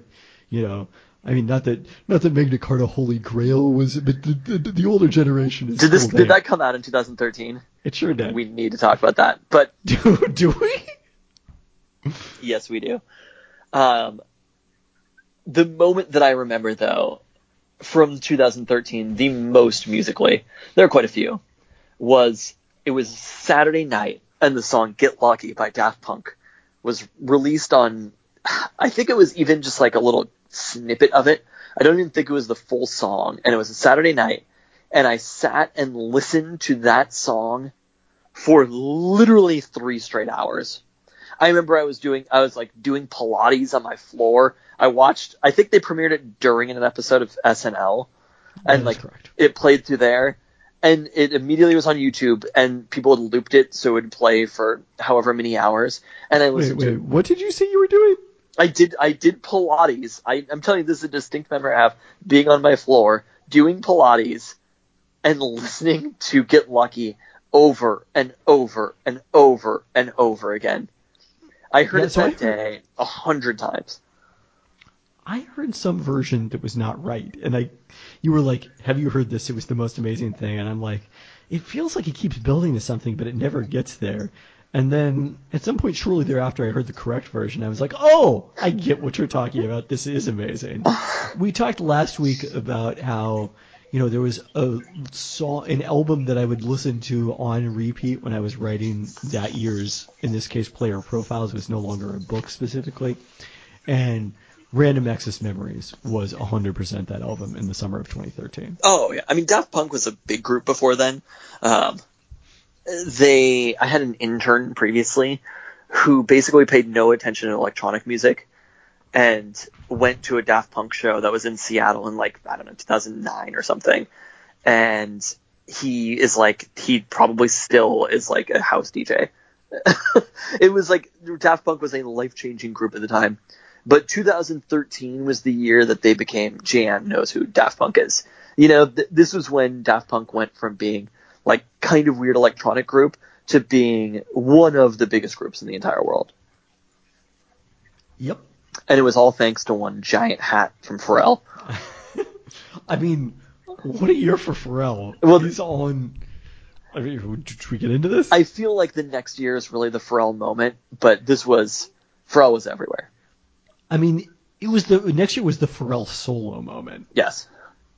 you know, I mean, not that not that Magna Carta Holy Grail was, but the, the, the older generation is did this still did that come out in 2013? It sure did. We need to talk about that. But do do we? yes, we do. Um, the moment that I remember, though, from 2013, the most musically, there are quite a few, was it was Saturday night, and the song "Get Lucky" by Daft Punk was released on. I think it was even just like a little snippet of it. I don't even think it was the full song, and it was a Saturday night, and I sat and listened to that song for literally three straight hours. I remember I was doing I was like doing Pilates on my floor. I watched I think they premiered it during an episode of SNL. And like correct. it played through there and it immediately was on YouTube and people had looped it so it would play for however many hours. And I Wait, listened wait. to What did you say you were doing? I did I did Pilates. I, I'm telling you this is a distinct memory I have being on my floor, doing Pilates and listening to Get Lucky over and over and over and over again. I heard Yeah, it so I that heard- day a hundred times. I heard some version that was not right, and I, you were like, "Have you heard this? It was the most amazing thing." And I'm like, "It feels like it keeps building to something, but it never gets there." And then at some point, shortly thereafter, I heard the correct version. I was like, "Oh, I get what you're talking about. This is amazing." we talked last week about how you know, there was a song, an album that I would listen to on repeat when I was writing that year's, in this case, player profiles. It was no longer a book specifically, and Random Access Memories was 100% that album in the summer of 2013. Oh yeah, I mean Daft Punk was a big group before then. Um, they, I had an intern previously who basically paid no attention to electronic music and went to a Daft Punk show that was in Seattle in like I don't know 2009 or something, and he is like he probably still is like a house DJ. it was like Daft Punk was a life changing group at the time. But 2013 was the year that they became Jan knows who Daft Punk is. You know, th- this was when Daft Punk went from being like kind of weird electronic group to being one of the biggest groups in the entire world. Yep. And it was all thanks to one giant hat from Pharrell. I mean, what a year for Pharrell. Well, he's on. I mean, should we get into this? I feel like the next year is really the Pharrell moment, but this was Pharrell was everywhere. I mean, it was the next year was the Pharrell solo moment. Yes.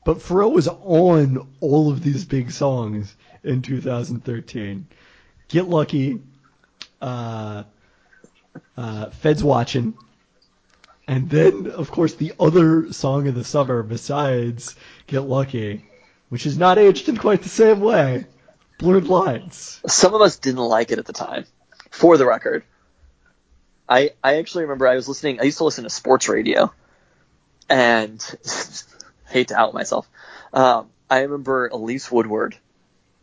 But Pharrell was on all of these big songs in 2013. Get Lucky, uh, uh, Feds Watching, and then, of course, the other song of the summer besides Get Lucky, which is not aged in quite the same way, Blurred Lines. Some of us didn't like it at the time. For the record. I I actually remember I was listening I used to listen to sports radio and hate to out myself. Um, I remember Elise Woodward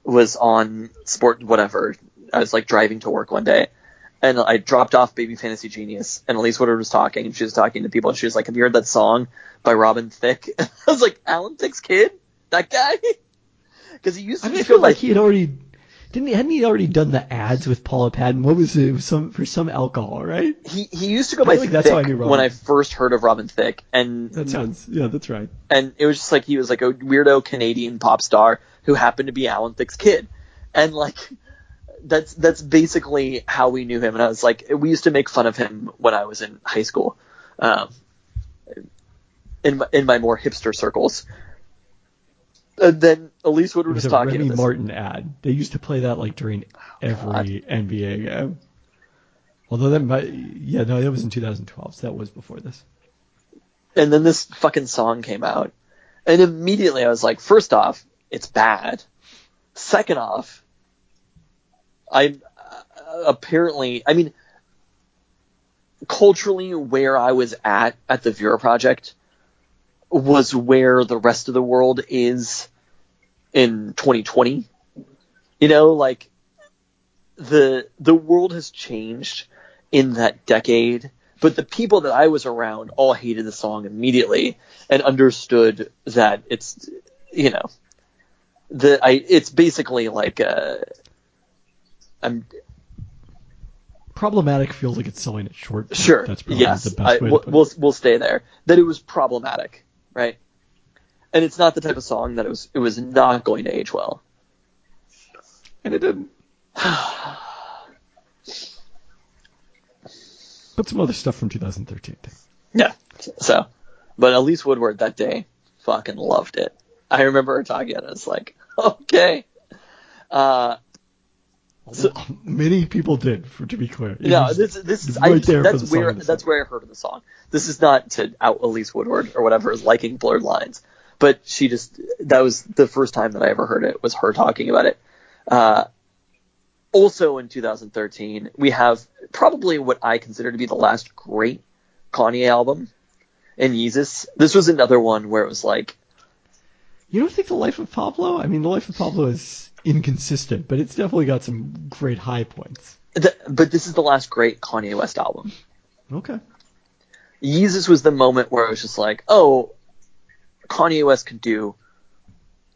was on sport whatever. I was like driving to work one day and I dropped off Baby Fantasy Genius and Elise Woodward was talking and she was talking to people and she was like, Have you heard that song by Robin Thicke? I was like, Alan Thicke's kid? That guy? Because he used to I, mean, I just feel like like he had already didn't he hadn't he already done the ads with Paula Patton? What was it? it was some for some alcohol, right? he he used to go by like that's how I knew Robin. when I first heard of Robin Thicke, and That sounds yeah, that's right. and it was just like he was like a weirdo Canadian pop star who happened to be Alan Thicke's kid, and like that's that's basically how we knew him. And I was like, we used to make fun of him when I was in high school, um, in my, in my more hipster circles. And then Elise Woodward was was talking. Remy Martin ad. They used to play that like during every God. NBA game. Although that might, yeah, no, that was in 2012. So that was before this. and then this fucking song came out, and immediately I was like, first off, it's bad. Second off, I uh, apparently, I mean, culturally, where I was at at the Vera Project was where the rest of the world is in 2020. You know, like the the world has changed in that decade, but the people that I was around all hated the song immediately and understood that it's you know the I it's basically like uh I'm Problematic feels like it's selling it short. sure That's probably yes the best I, way to we'll, it. we'll we'll stay there that it was problematic right and it's not the type of song that it was it was not going to age well And it didn't. But some other stuff from 2013. Yeah. So, but Elise Woodward that day fucking loved it. I remember her talking and it's like, okay. Uh, So- Many people did, for to be clear. It no, was this this is right just, there for that's the song where the that's where I heard of the song. This is not to out Elise Woodward or whatever is liking blurred lines, but she just that was the first time that I ever heard it was her talking about it. Uh, also in 2013, we have probably what I consider to be the last great Kanye album in Yeezus. This was another one where it was like You don't think the life of Pablo? I mean, the life of Pablo is inconsistent, but it's definitely got some great high points. th- but this is the last great Kanye West album. Okay. Yeezus was the moment where I was just like, oh, Kanye West can do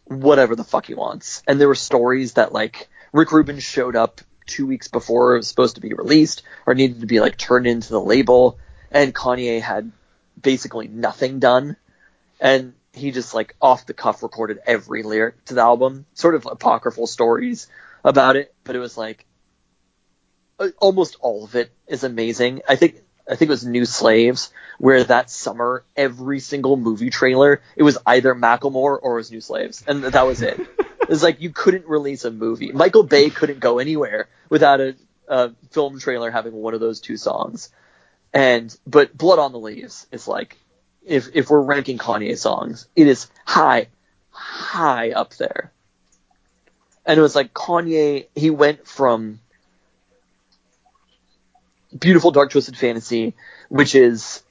whatever the fuck he wants. And there were stories that like Rick Rubin showed up two weeks before it was supposed to be released or needed to be like turned into the label, and Kanye had basically nothing done, and he just like off the cuff recorded every lyric to the album, sort of apocryphal stories about it, but it was like almost all of it is amazing. I think I think it was New Slaves, where that summer every single movie trailer it was either Macklemore or it was New Slaves, and that was it. it's like you couldn't release a movie. Michael Bay couldn't go anywhere without a, a film trailer having one of those two songs. And but Blood on the Leaves is like if if we're ranking Kanye songs, it is high, high up there. And it was like Kanye, he went from Beautiful Dark Twisted Fantasy, which is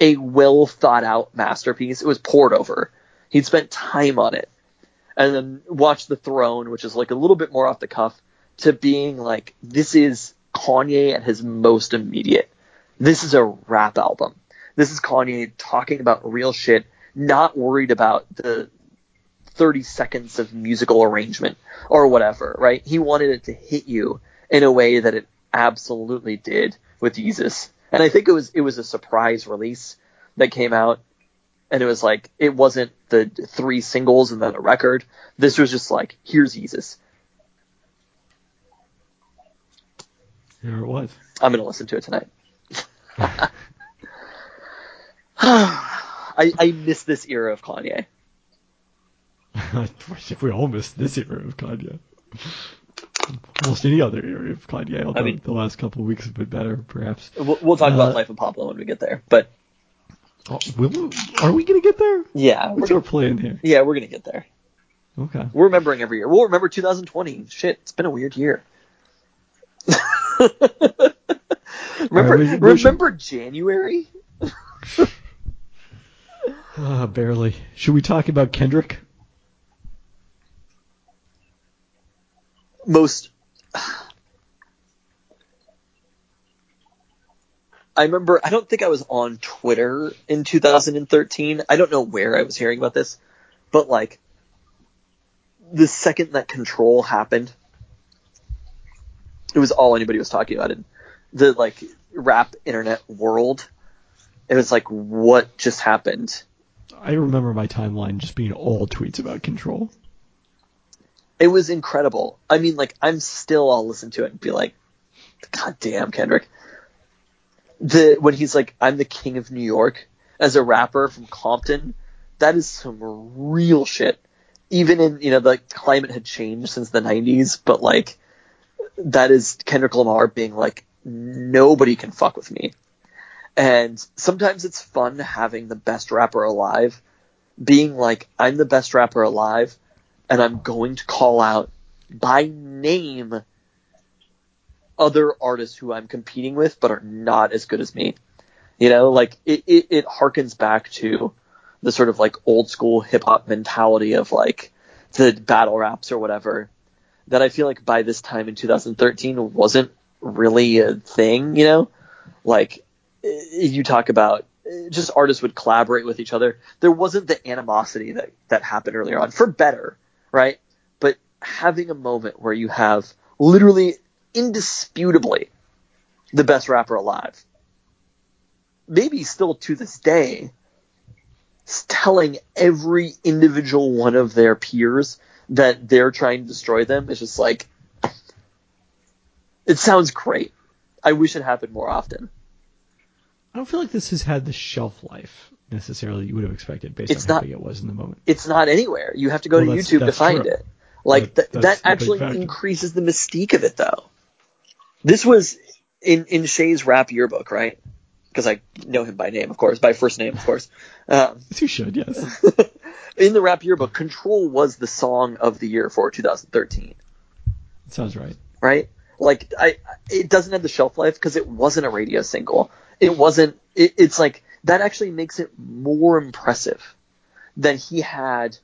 a well thought out masterpiece. It was poured over. He'd spent time on it. And then Watch the Throne, which is like a little bit more off the cuff, to being like, this is Kanye at his most immediate. This is a rap album. This is Kanye talking about real shit, not worried about the 30 seconds of musical arrangement or whatever, right? He wanted it to hit you in a way that it absolutely did with Yeezus. And I think it was it was a surprise release that came out and it was like it wasn't the three singles and then a record. This was just like here's Yeezus. Here it was. I'm gonna listen to it tonight. I I miss this era of Kanye. we all miss this era of Kanye. Almost any other era of Kanye, although mean- the last couple of weeks have been better, perhaps. We'll, we'll talk Uh, about Life of Pablo when we get there, but Oh, will are we gonna get there? yeah, we're What's our gonna, plan here? yeah we're gonna get there. Okay. We're remembering every year. We'll remember 2020. Shit, it's been a weird year. remember, we- we should- remember January? Uh, barely. Should we talk about Kendrick? Most. I remember. I don't think I was on Twitter in 2013. I don't know where I was hearing about this, but like, the second that Control happened, it was all anybody was talking about in the like rap internet world. It was like, what just happened? I remember my timeline just being all tweets about Control. It was incredible. I mean, like, I'm still, I'll listen to it and be like, God damn, Kendrick. The, when he's like, I'm the king of New York as a rapper from Compton, that is some real shit. Even in, you know, the climate had changed since the 90s, but like, that is Kendrick Lamar being like, nobody can fuck with me. And sometimes it's fun having the best rapper alive, being like, I'm the best rapper alive, and I'm going to call out by name other artists who I'm competing with but are not as good as me. You know, like it, it, it harkens back to the sort of like old school hip hop mentality of like the battle raps or whatever that I feel like by this time in 2013 wasn't really a thing, you know? Like you talk about just artists would collaborate with each other. There wasn't the animosity that, that happened earlier on for better, right? But having a moment where you have literally indisputably the best rapper alive, maybe still to this day, telling every individual one of their peers that they're trying to destroy them is just like, it sounds great. I wish it happened more often. I don't feel like this has had the shelf life necessarily you would have expected based It's on how not- big it was in the moment. It's not anywhere. You have to go Well, to that's- YouTube to find true. it. Like That- th- that actually increases the mystique of it, though. This was in in Shea's rap yearbook, right? Because I know him by name, of course, by first name, of course. Um, you should, yes. in the rap yearbook, "Control" was the song of the year for 2013, Sounds right. right? Like, I it doesn't have the shelf life because it wasn't a radio single. It wasn't. It, it's like that actually makes it more impressive than he had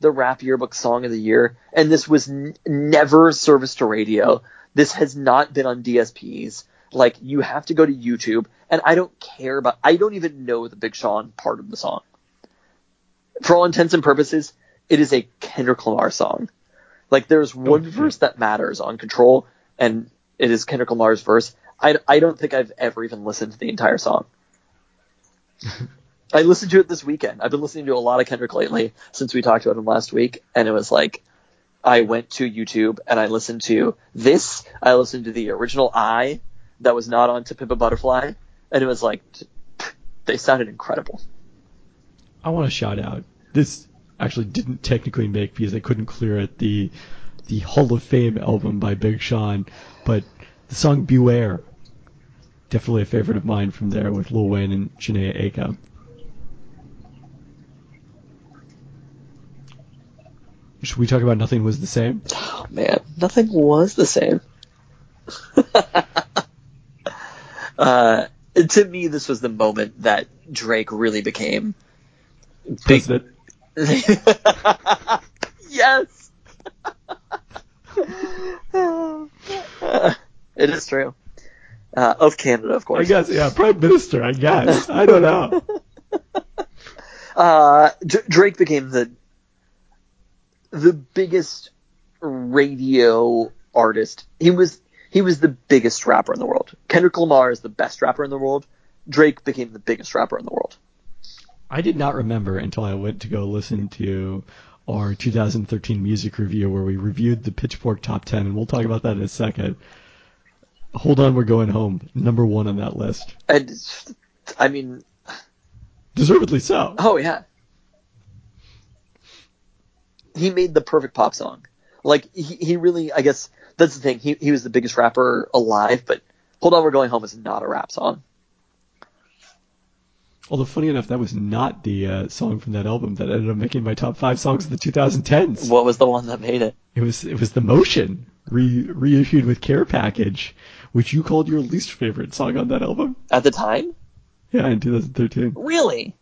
the rap yearbook song of the year, and this was n- never serviced to radio. This has not been on DSPs. Like you have to go to YouTube, and I don't care about. I don't even know the Big Sean part of the song. For all intents and purposes, it is a Kendrick Lamar song. Like there's one verse that matters on Control, and it is Kendrick Lamar's verse. I, I don't think I've ever even listened to the entire song. I listened to it this weekend. I've been listening to a lot of Kendrick lately since we talked about him last week, and it was like I went to YouTube and I listened to this. I listened to the original I that was not on To Pimp a Butterfly, and it was like they sounded incredible. I want to shout out. This actually didn't technically make because they couldn't clear it the the Hall of Fame album by Big Sean, but the song Beware, definitely a favorite of mine from there with Lil Wayne and Jhené Aiko. Should we talk about Nothing Was the Same? Oh man, nothing was the same. uh, to me, this was the moment that Drake really became big. President. yes. it is true. Uh, of Canada, of course. I guess, yeah, Prime Minister, I guess. I don't know. Uh, D- Drake became the the biggest radio artist. He was he was the biggest rapper in the world. Kendrick Lamar is the best rapper in the world. Drake became the biggest rapper in the world. I did not remember until I went to go listen to our 2013 music review where we reviewed the Pitchfork Top 10, and we'll talk about that in a second. Hold on, we're going home. Number one on that list. And I mean, Deservedly so. oh yeah, he made the perfect pop song. Like he, he really, I guess that's the thing. He he was the biggest rapper alive, but Hold On We're Going Home is not a rap song. Although, funny enough, that was not the uh, song from that album that ended up making my top five songs of the 2010s. What was the one that made it? It was it was the Motion re- reissued with Care Package, which you called your least favorite song on that album. At the time? Yeah, in 2013. Really?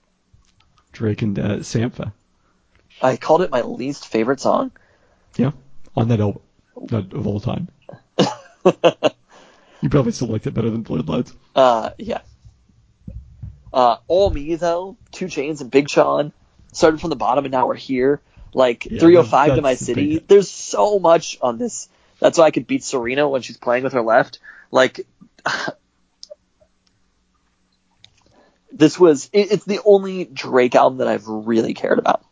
Drake and uh, Sampha. I called it my least favorite song. Yeah, on that album, not of all time. you probably still liked it better than Blurred Lines. Uh, yeah. Uh, All Me though, 2 Chainz and Big Sean started from the bottom and now we're here. Like Yeah, 305 to my city. There's so much on this. That's why I could beat Serena when she's playing with her left. Like, this was, it, it's the only Drake album that I've really cared about.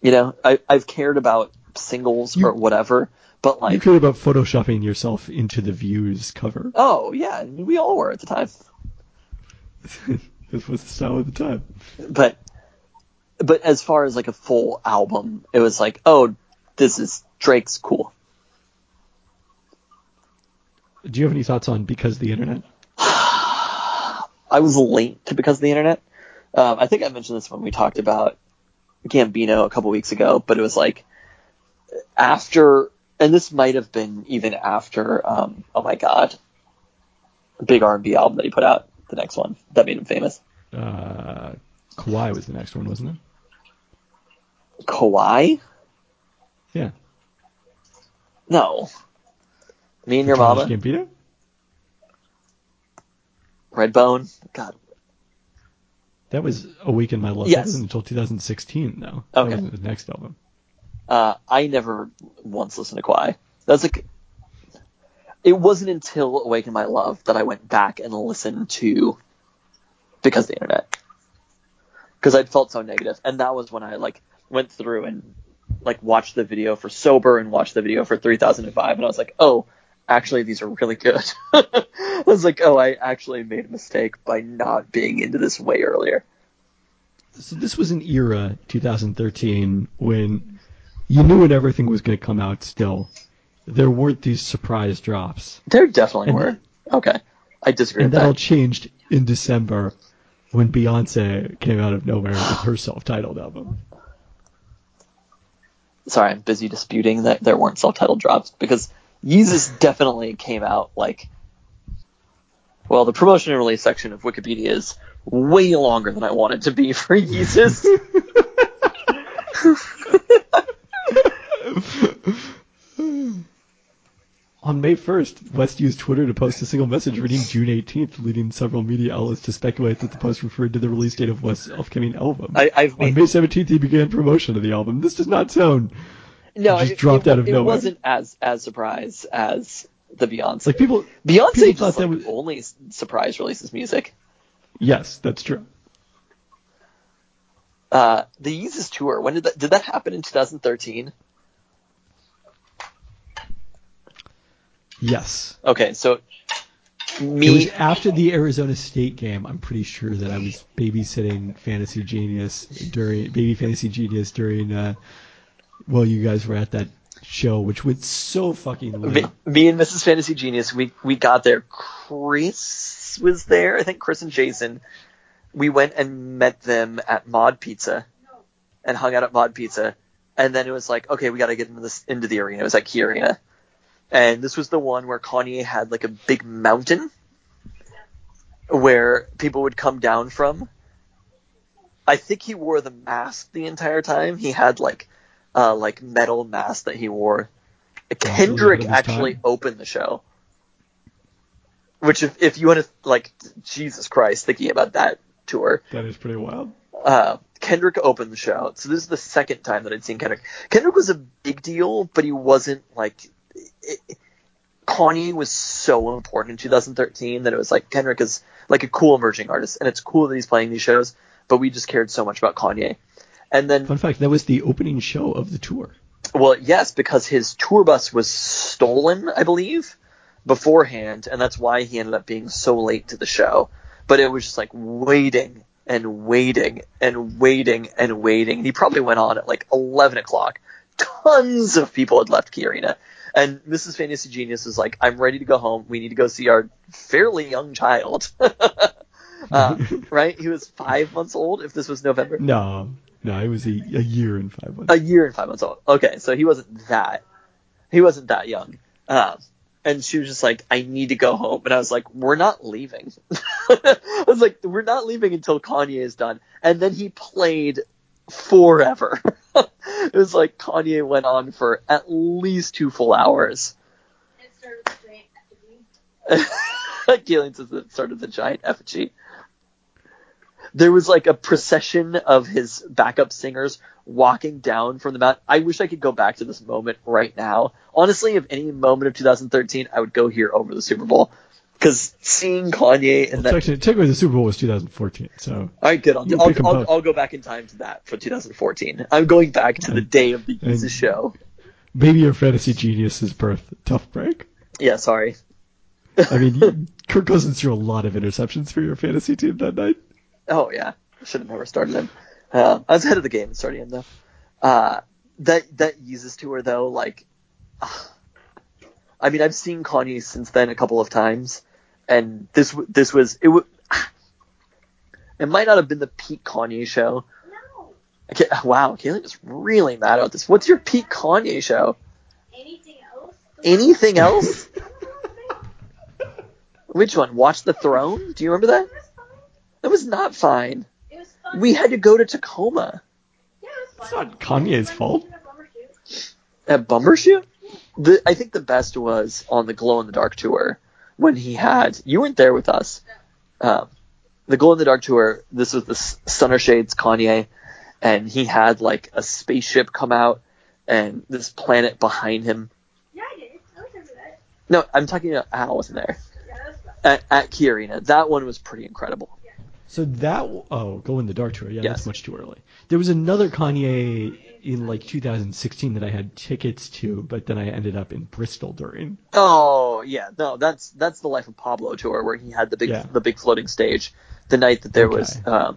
You know, I, I've cared about singles You- or whatever, but like You cared about photoshopping yourself into the Views cover. oh yeah, I mean, we all were at the time. this was the style of the time. but but as far as like a full album, it was like, oh, this is Drake's cool. Do you have any thoughts on Because the Internet? I was late to because of the internet. Um, I think I mentioned this when we talked about Gambino a couple weeks ago, but it was like after, and this might have been even after. Um, oh my god, big R and B album that he put out, the next one that made him famous. Uh, Kauai was the next one, wasn't it? Kauai? Yeah. No. Me and your mama, Gambino? Redbone. God, That was Awaken My Love. Yes. That wasn't until 2016, though. Okay. That was the next album. Uh, I never once listened to Kauai. That's like, it wasn't until Awaken My Love that I went back and listened to because of the internet. Because I'd felt so negative, and that was when I like went through and like watched the video for Sober and watched the video for 3005, and I was like, oh, actually these are really good. I was like, oh, I actually made a mistake by not being into this way earlier. So this was an era, 2013, when you knew when everything was going to come out still. There weren't these surprise drops. There definitely And- were. Okay, I disagree And with that all changed in December when Beyonce came out of nowhere with her self-titled album. sorry, I'm busy disputing that there weren't self-titled drops because Yeezus definitely came out like. Well, the promotion and release section of Wikipedia is way longer than I want it to be for Yeezus. On May 1st, West used Twitter to post a single message reading June 18th, leading several media outlets to speculate that the post referred to the release date of West's upcoming album. I, I've On made May 17th, he began promotion of the album. This does not sound no, just it, dropped it, out of it nowhere. wasn't as as surprise as the Beyonce. like people. Beyonce people just thought that like, was- only surprise releases music. Yes, that's true. Uh, the Yeezus tour. When did that did that happen in 2013? Yes. Okay, so It was Me, after the Arizona State game. I'm pretty sure that I was babysitting Fantasy Genius during Baby Fantasy Genius during. Uh, well, you guys were at that show, which was so fucking me, me and Mrs. Fantasy Genius, we we got there. Chris was there. I think Chris and Jason. We went and met them at Mod Pizza, and hung out at Mod Pizza. And then it was like, okay, we got to get into this into the arena. It was at Key Arena, and this was the one where Kanye had like a big mountain where people would come down from. I think he wore the mask the entire time. He had like uh like metal mask that he wore. Kendrick of his actually time. opened the show. Which if if you want to like Jesus Christ thinking about that tour, That is pretty wild. uh, Kendrick opened the show. So this is the second time that I'd seen Kendrick. Kendrick was a big deal, but he wasn't like. It, Kanye was so important in 2013 that it was like Kendrick is like a cool emerging artist, and it's cool that he's playing these shows. But we just cared so much about Kanye. And then, Fun fact: that was the opening show of the tour. well, yes, because his tour bus was stolen, I believe, beforehand, and that's why he ended up being so late to the show. But it was just like waiting and waiting and waiting and waiting. And he probably went on at like 11 o'clock. Tons of people had left Key Arena. And Mrs. Fantasy Genius is like, I'm ready to go home. We need to go see our fairly young child. uh, right? He was five months old if this was November. No, no, he was a, a year and five months. A year and five months old. Okay, so he wasn't that. He wasn't that young. Um, and she was just like, I need to go home. And I was like, we're not leaving. I was like, we're not leaving until Kanye is done. And then he played forever. it was like Kanye went on for at least two full hours. Galen says it started the giant effigy. There was like a procession of his backup singers walking down from the mountain. I wish I could go back to this moment right now. Honestly, if any moment of 2013, I would go here over the Super Bowl. Because seeing Kanye and Well, that. the Super Bowl was 2014, so All right, good. I'll, I'll, I'll. I'll go back in time to that for 2014. I'm going back to the day of the And- Yeezus show. maybe your fantasy genius's birth. Tough break. Yeah, sorry. I mean, Kirk Cousins threw a lot of interceptions for your fantasy team that night. Oh yeah, should have never started him. Uh, I was ahead of the game starting him though. Uh, that that to her though, like, I mean, I've seen Kanye since then a couple of times, and this this was it. W- it might not have been the peak Kanye show. Okay, wow, Kaylee is really mad about this. What's your peak Kanye show? Anything else? Anything else? Which one? Watch the Throne? Do you remember that? That was not fine. It was fun. We had to go to Tacoma. Yeah, it was It's not Kanye's fault. At Bumbershoot? The I think the best was on the Glow in the Dark tour when he had you weren't there with us. Um, the Glow in the Dark tour. This was the S- Stunner Shades Kanye, and he had like a spaceship come out and this planet behind him. Yeah, I did. I remember that. No, I'm talking about Al wasn't there Yeah, that was fun. at, at Key Arena. That one was pretty incredible. So that oh, go in the dark tour. Yeah, Yes. that's much too early. There was another Kanye in like 2016 that I had tickets to, but then I ended up in Bristol during. Oh yeah, no, that's that's the Life of Pablo tour where he had the big Yeah. the big floating stage. The night that there was um,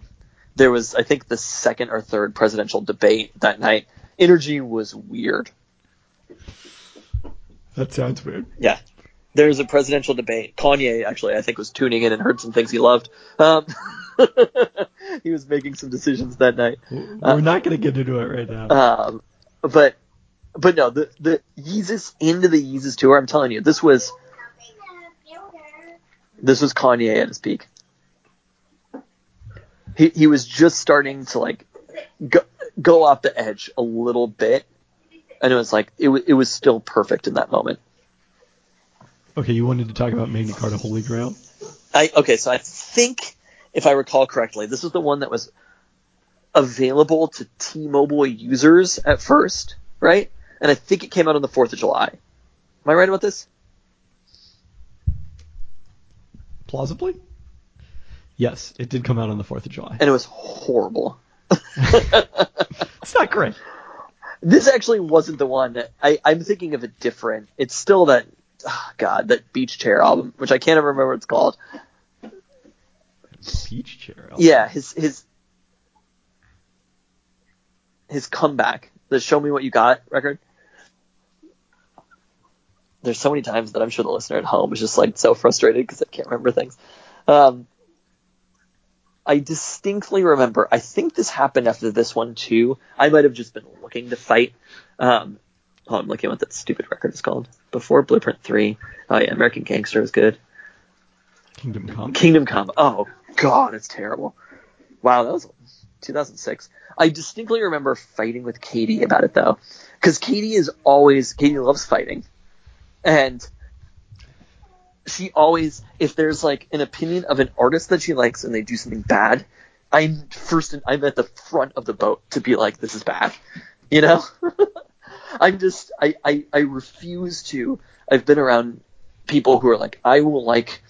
there was I think the second or third presidential debate that night. Energy was weird. That sounds weird. Yeah. There was a presidential debate. Kanye actually I think was tuning in and heard some things he loved. Um, he was making some decisions that night. We're not going to get into it right now. Um, but but no, the the Yeezus into the Yeezus tour. I'm telling you, this was this was Kanye at his peak. He he was just starting to like go go off the edge a little bit, and it was like it was it was still perfect in that moment. Okay, you wanted to talk about Magna Carta Holy Grail? I okay, so I think if I recall correctly, this was the one that was available to T-Mobile users at first, right? And I think it came out on the Fourth of July. Am I right about this? Plausibly? Yes, it did come out on the 4th of July. And it was horrible. It's not great. This actually wasn't the one. That, I I'm thinking of a different. It's still that oh, God, that Beach Chair album, which I can't even remember what it's called. Beach chair. Yeah, his his his comeback, the "Show Me What You Got" record. There's so many times that I'm sure the listener at home is just like so frustrated because I can't remember things. Um, I distinctly remember. I think this happened after this one too. I might have just been looking to fight. Um, oh, I'm looking at what that stupid record is called. Before Blueprint Three. Oh yeah, American Gangster was good. Kingdom Come. Kingdom Come. Oh god, it's terrible. Wow, that was 2006. I distinctly remember fighting with Katie about it though, because Katie is always Katie loves fighting, and she always if there's like an opinion of an artist that she likes and they do something bad, I'm first I'm at the front of the boat to be like this is bad, you know. I'm just I, I I refuse to. I've been around people who are like I will like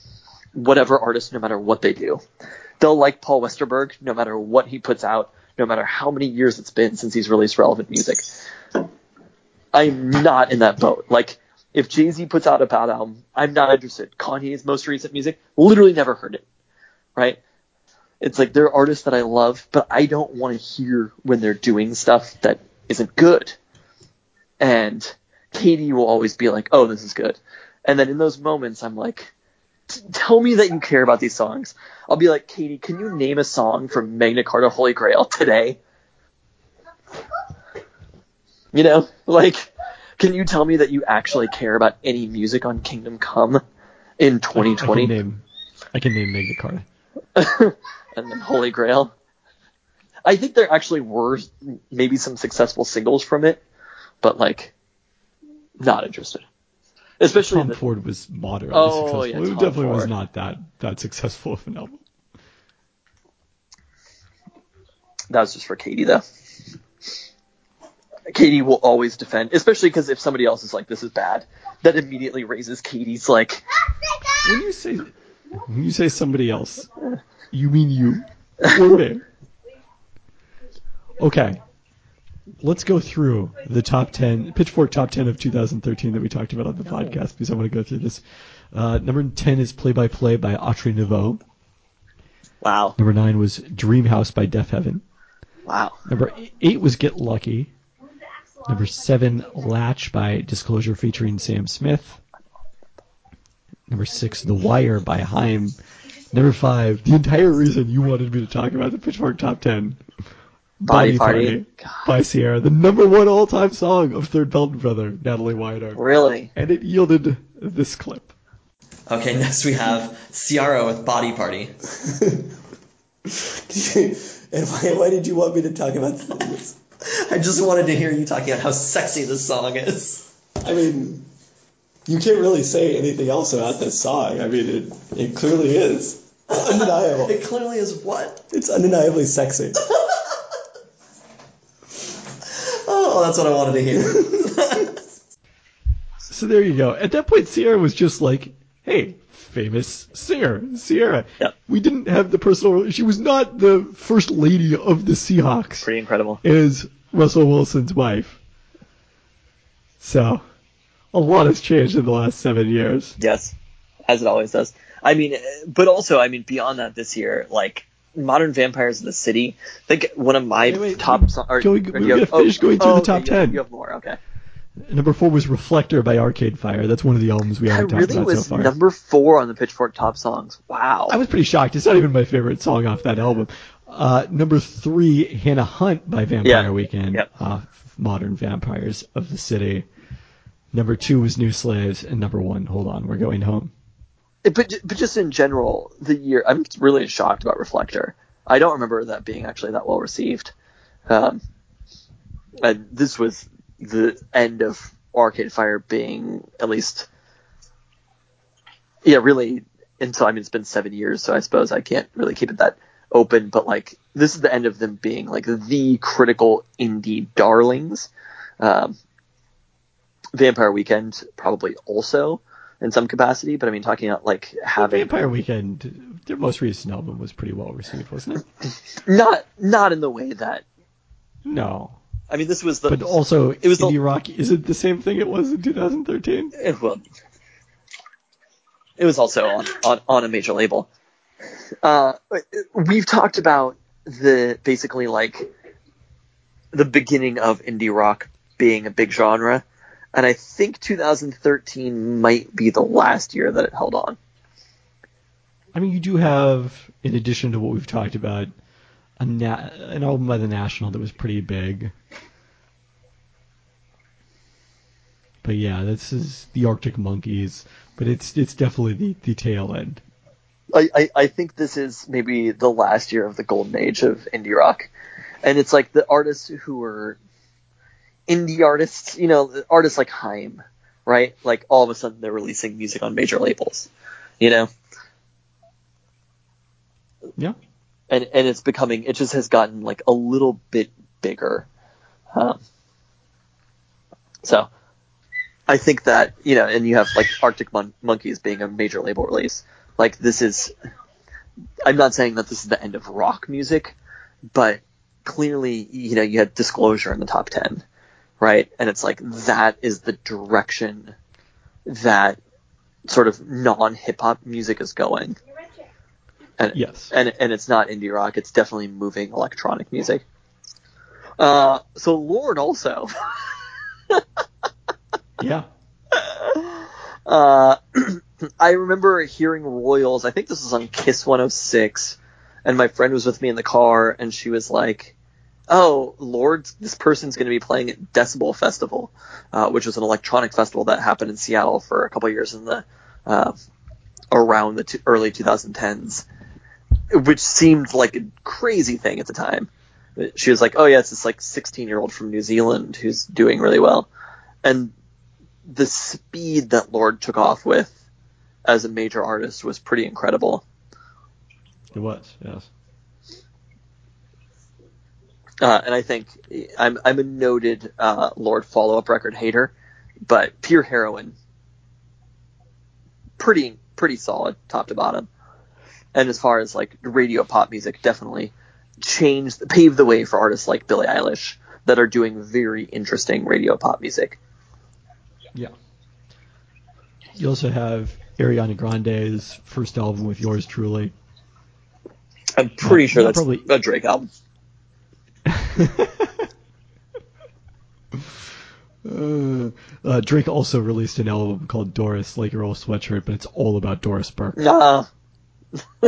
whatever artist no matter what they do. They'll like Paul Westerberg no matter what he puts out, no matter how many years it's been since he's released relevant music. I'm not in that boat. Like, if Jay Z puts out a bad album, I'm not interested. Kanye's most recent music, literally never heard it. Right? It's like they're artists that I love, but I don't want to hear when they're doing stuff that isn't good. And Katie will always be like, oh, this is good. And then in those moments, I'm like, tell me that you care about these songs. I'll be like, Katie, can you name a song from Magna Carta Holy Grail today? You know, like, can you tell me that you actually care about any music on Kingdom Come in I 2020? can name. I can name Magna Carta. and then Holy Grail. I think there actually were maybe some successful singles from it, but like, not interested. Especially Tom the, Ford was moderately Oh, yeah, successful. it Tom definitely was not that that successful of an album. that was just for Katie though. Katie will always defend, especially because if somebody else is like, "This is bad," that immediately raises Katie's like, When you say when you say somebody else, you mean you or me? Okay. Let's go through the top 10, Pitchfork top 10 of 2013 that we talked about on the podcast because I want to go through this. Uh, number 10 is Play by Play by Autre Ne Veut. "Wow, Number 9 was Dream House by Deafheaven. wow." Number 8 was Get Lucky. Number 7, Latch by Disclosure featuring Sam Smith. Number 6, The Wire by Haim. Number 5, the entire reason you wanted me to talk about the Pitchfork Top 10. Body Party. by Ciara, the number one all-time song of Third Belton Brother, Natalie Wider. Really? And it yielded this clip. Okay, next we have Ciara with Body Party. and why, why did you want me to talk about this? I just wanted to hear you talking about how sexy this song is. I mean, you can't really say anything else about this song. I mean, it, it clearly is. It's undeniable. It clearly is what? It's undeniably sexy. Oh, that's what I wanted to hear. So there you go. At that point, Ciara was just like, hey, famous singer, Ciara. Yep. We didn't have the personal. She was not the first lady of the Seahawks. Pretty incredible. Is Russell Wilson's wife. So, a lot has changed in the last seven years. Yes, as it always does. I mean, but also, I mean, beyond that, this year, like Modern Vampires of the City. I think one of my Wait, wait, top songs. go- we gotta finish going through the top you have- 10. You have more, okay. Number four was Reflector by Arcade Fire. That's one of the albums we haven't talked really about so far. number four on the Pitchfork top songs. Wow. I was pretty shocked. It's not even my favorite song off that album. Uh, number three, Hannah Hunt by Vampire Yeah. Weekend. Yep. Uh, Modern Vampires of the City. Number two was New Slaves, and number one, Hold On, We're Going Home. But but just in general, the year I'm really shocked about Reflector. I don't remember that being actually that well received. Um, and this was the end of Arcade Fire being at least, yeah, really. Until I mean, it's been seven years, so I suppose I can't really keep it that open. But like, this is the end of them being like the critical indie darlings. Um, Vampire Weekend probably also in some capacity, but I mean, talking about like having Vampire Weekend, their most recent album was pretty well received, wasn't it? not not in the way that No. I mean, this was the But also, it was the- indie rock, is it the same thing it was in 2013? eh, well, it was also on, on, on a major label. Uh, we've talked about the basically like the beginning of indie rock being a big genre, and I think 2013 might be the last year that it held on. I mean, you do have, in addition to what we've talked about, a na- an album by the National that was pretty big. But yeah, this is the Arctic Monkeys, but it's it's definitely the, the tail end. I, I, I think this is maybe the last year of the golden age of indie rock. And it's like the artists who were indie artists, you know, artists like Haim, right? Like all of a sudden they're releasing music on major labels, you know? Yeah. And, and it's becoming, it just has gotten like a little bit bigger. Um, so I think that, you know, and you have like Arctic Mon- Monkeys being a major label release. Like this is, I'm not saying that this is the end of rock music, but clearly, you know, you had Disclosure in the top 10, right? And it's like that is the direction that sort of non hip hop music is going. And, Yes. and and it's not indie rock. It's definitely moving electronic music. Uh, so Lorde also. Yeah. Uh, I remember hearing Royals. I think this was on Kiss 106, and my friend was with me in the car, and she was like, "Oh, Lorde, this person's going to be playing at Decibel Festival, uh, which was an electronic festival that happened in Seattle for a couple years in the uh, around the t- early 2010s, which seemed like a crazy thing at the time." She was like, "Oh yeah, it's this like 16 year old from New Zealand who's doing really well," and the speed that Lorde took off with as a major artist was pretty incredible. It was, yes. Uh, and I think I'm I'm a noted uh, Lorde follow up record hater, but Pure Heroin, pretty pretty solid top to bottom. And as far as like radio pop music, definitely changed paved the way for artists like Billie Eilish that are doing very interesting radio pop music. Yeah. You also have Ariana Grande's first album with yours truly. I'm pretty Not- sure that's probably- a Drake album. Uh, uh, Drake also released an album called Doris, like your old sweatshirt, but it's all about Doris Burke. Nah.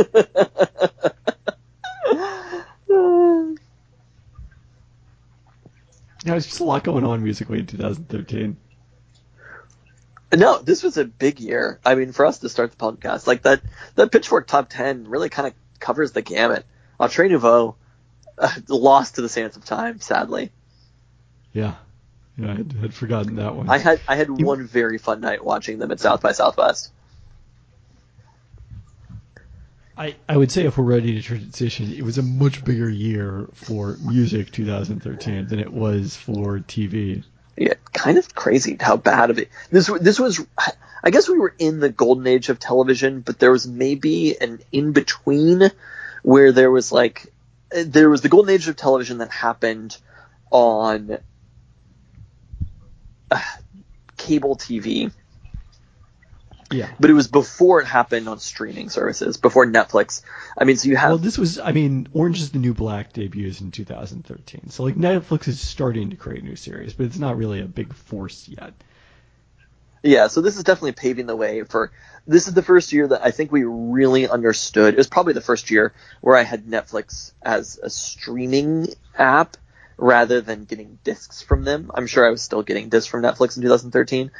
Yeah, there's just a lot going on musically in 2013. No, this was a big year. I mean, for us to start the podcast, like that, that Pitchfork top ten really kind of covers the gamut. Autre Ne Veut uh, lost to the Sands of Time, sadly. Yeah, yeah, I had, had forgotten that one. I had I had one very fun night watching them at South by Southwest. I, I would say if we're ready to transition, it was a much bigger year for music 2013 than it was for TV. Yeah, kind of crazy how bad of it. This this was, I guess we were in the golden age of television, but there was maybe an in between where there was like there was the golden age of television that happened on uh, cable TV, Yeah. but it was before it happened on streaming services, before Netflix. I mean, so you have Well, this was, I mean, Orange is the New Black debuts in 2013. So, like, Netflix is starting to create new series, but it's not really a big force yet. Yeah, so this is definitely paving the way for. This is the first year that I think we really understood. It was probably the first year where I had Netflix as a streaming app rather than getting discs from them. I'm sure I was still getting discs from Netflix in 2013,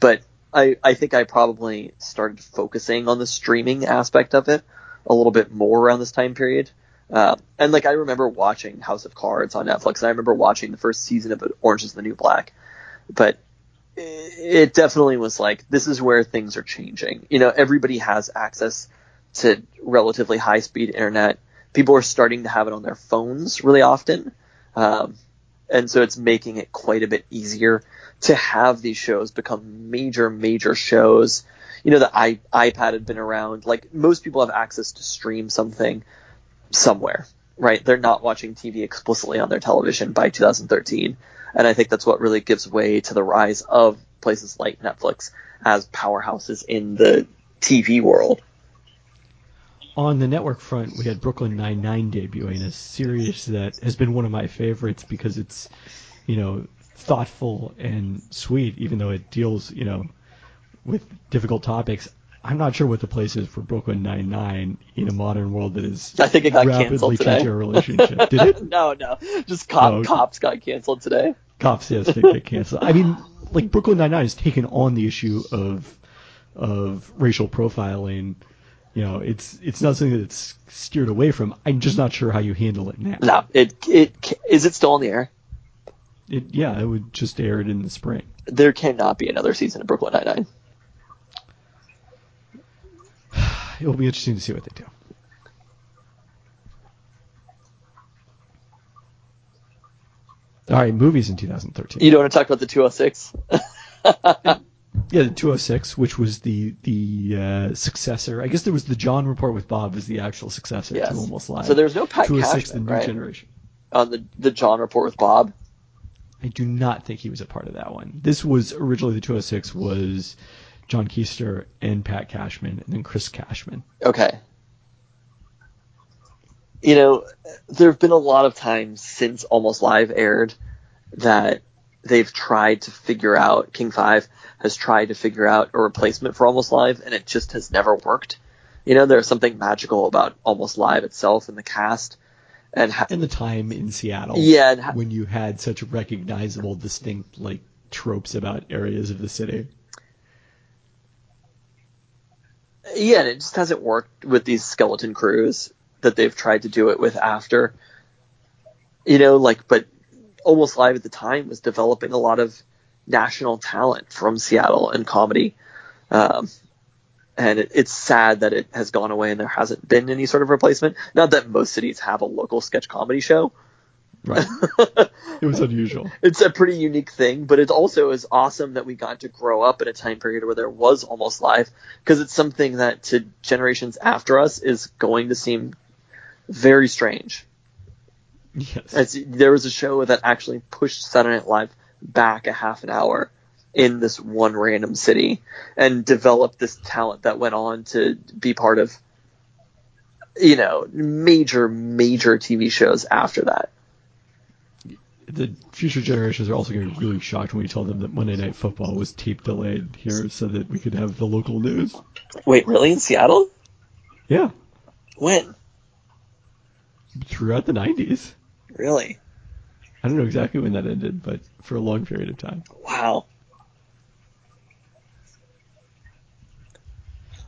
but I, I think I probably started focusing on the streaming aspect of it a little bit more around this time period. Uh, and like I remember watching House of Cards on Netflix, and I remember watching the first season of Orange is the New Black, but it definitely was like this is where things are changing. You know, everybody has access to relatively high speed internet. People are starting to have it on their phones really often, um, and so it's making it quite a bit easier to have these shows become major, major shows. You know, the I, iPad had been around. Like most people have access to stream something somewhere, right? They're not watching TV explicitly on their television by 2013. And I think that's what really gives way to the rise of places like Netflix as powerhouses in the TV world. On the network front, we had Brooklyn Nine Nine debuting, a series that has been one of my favorites because it's, you know, thoughtful and sweet, even though it deals, you know, with difficult topics. I'm not sure what the place is for Brooklyn Nine Nine in a modern world that is I think it got rapidly canceled today. relationship. Did it? no, no, just cop, Oh. cops got canceled today. Cops, yes, they get canceled. I mean, like Brooklyn Nine Nine has taken on the issue of of racial profiling. You know, it's it's not something that's steered away from. I'm just not sure how you handle it now. No, it it is it still on the air? It, yeah, it would just air it in the spring. There cannot be another season of Brooklyn Nine Nine. It'll be interesting to see what they do. All right, movies in 2013. You don't want to talk about the 206? Yeah, the 206, which was the the uh, successor. I guess there was the John Report with Bob was the actual successor Yes. to Almost Live. So there's no Pat 206, Cashman, the new right? generation. on the the John Report with Bob. I do not think he was a part of that one. This was originally the 206 was John Keister and Pat Cashman, and then Chris Cashman. Okay. You know, there have been a lot of times since Almost Live aired that they've tried to figure out, King 5 has tried to figure out a replacement for Almost Live, and it just has never worked. You know, there's something magical about Almost Live itself and the cast. And ha- And the time in Seattle, Yeah, ha- when you had such recognizable, distinct like tropes about areas of the city. yeah, and it just hasn't worked with these skeleton crews that they've tried to do it with after. You know, like, but Almost Live at the time was developing a lot of national talent from Seattle and comedy. Um, and it, it's sad that it has gone away and there hasn't been any sort of replacement. Not that most cities have a local sketch comedy show. Right. it was unusual. It's a pretty unique thing, but it also is awesome that we got to grow up in a time period where there was almost live because it's something that to generations after us is going to seem very strange. Yes. It's, there was a show that actually pushed Saturday Night Live back a half an hour in this one random city and developed this talent that went on to be part of, you know, major, major TV shows after that. the future generations are also going to be really shocked when we tell them that Monday Night Football was tape delayed here so that we could have the local news. Wait, really? In Seattle? Yeah, When? Throughout the 90s. Really? I don't know exactly when that ended, but for a long period of time. Wow.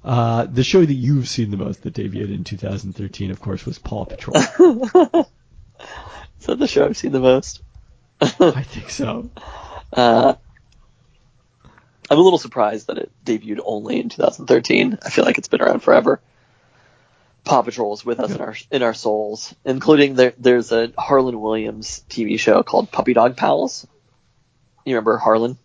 Uh, the show that you've seen the most that debuted in 2013, of course, was Paw Patrol. Is that the show I've seen the most? I think so. Uh, I'm a little surprised that it debuted only in 2013. I feel like it's been around forever. Paw Patrol is with us in our in our souls, including there, there's a Harlan Williams TV show called Puppy Dog Pals. You remember Harlan?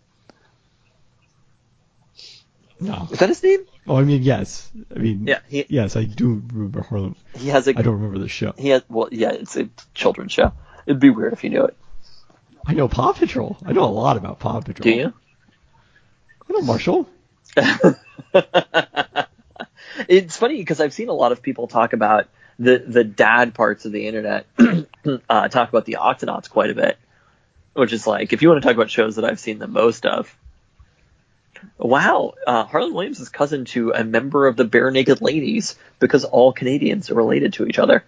No. Is that his name? Oh, I mean, yes. I mean, Yeah, he- yes, I do remember Harlan. He has a I don't remember the show. he has well yeah it's a children's show. It'd be weird if you knew it. I know Paw Patrol. I know a lot about Paw Patrol. Do you? I know Marshall. it's funny because I've seen a lot of people talk about the the dad parts of the internet uh, talk about the Octonauts quite a bit, which is like if you want to talk about shows that I've seen the most of. Wow, uh, Harlan Williams is cousin to a member of the Barenaked Ladies because all Canadians are related to each other.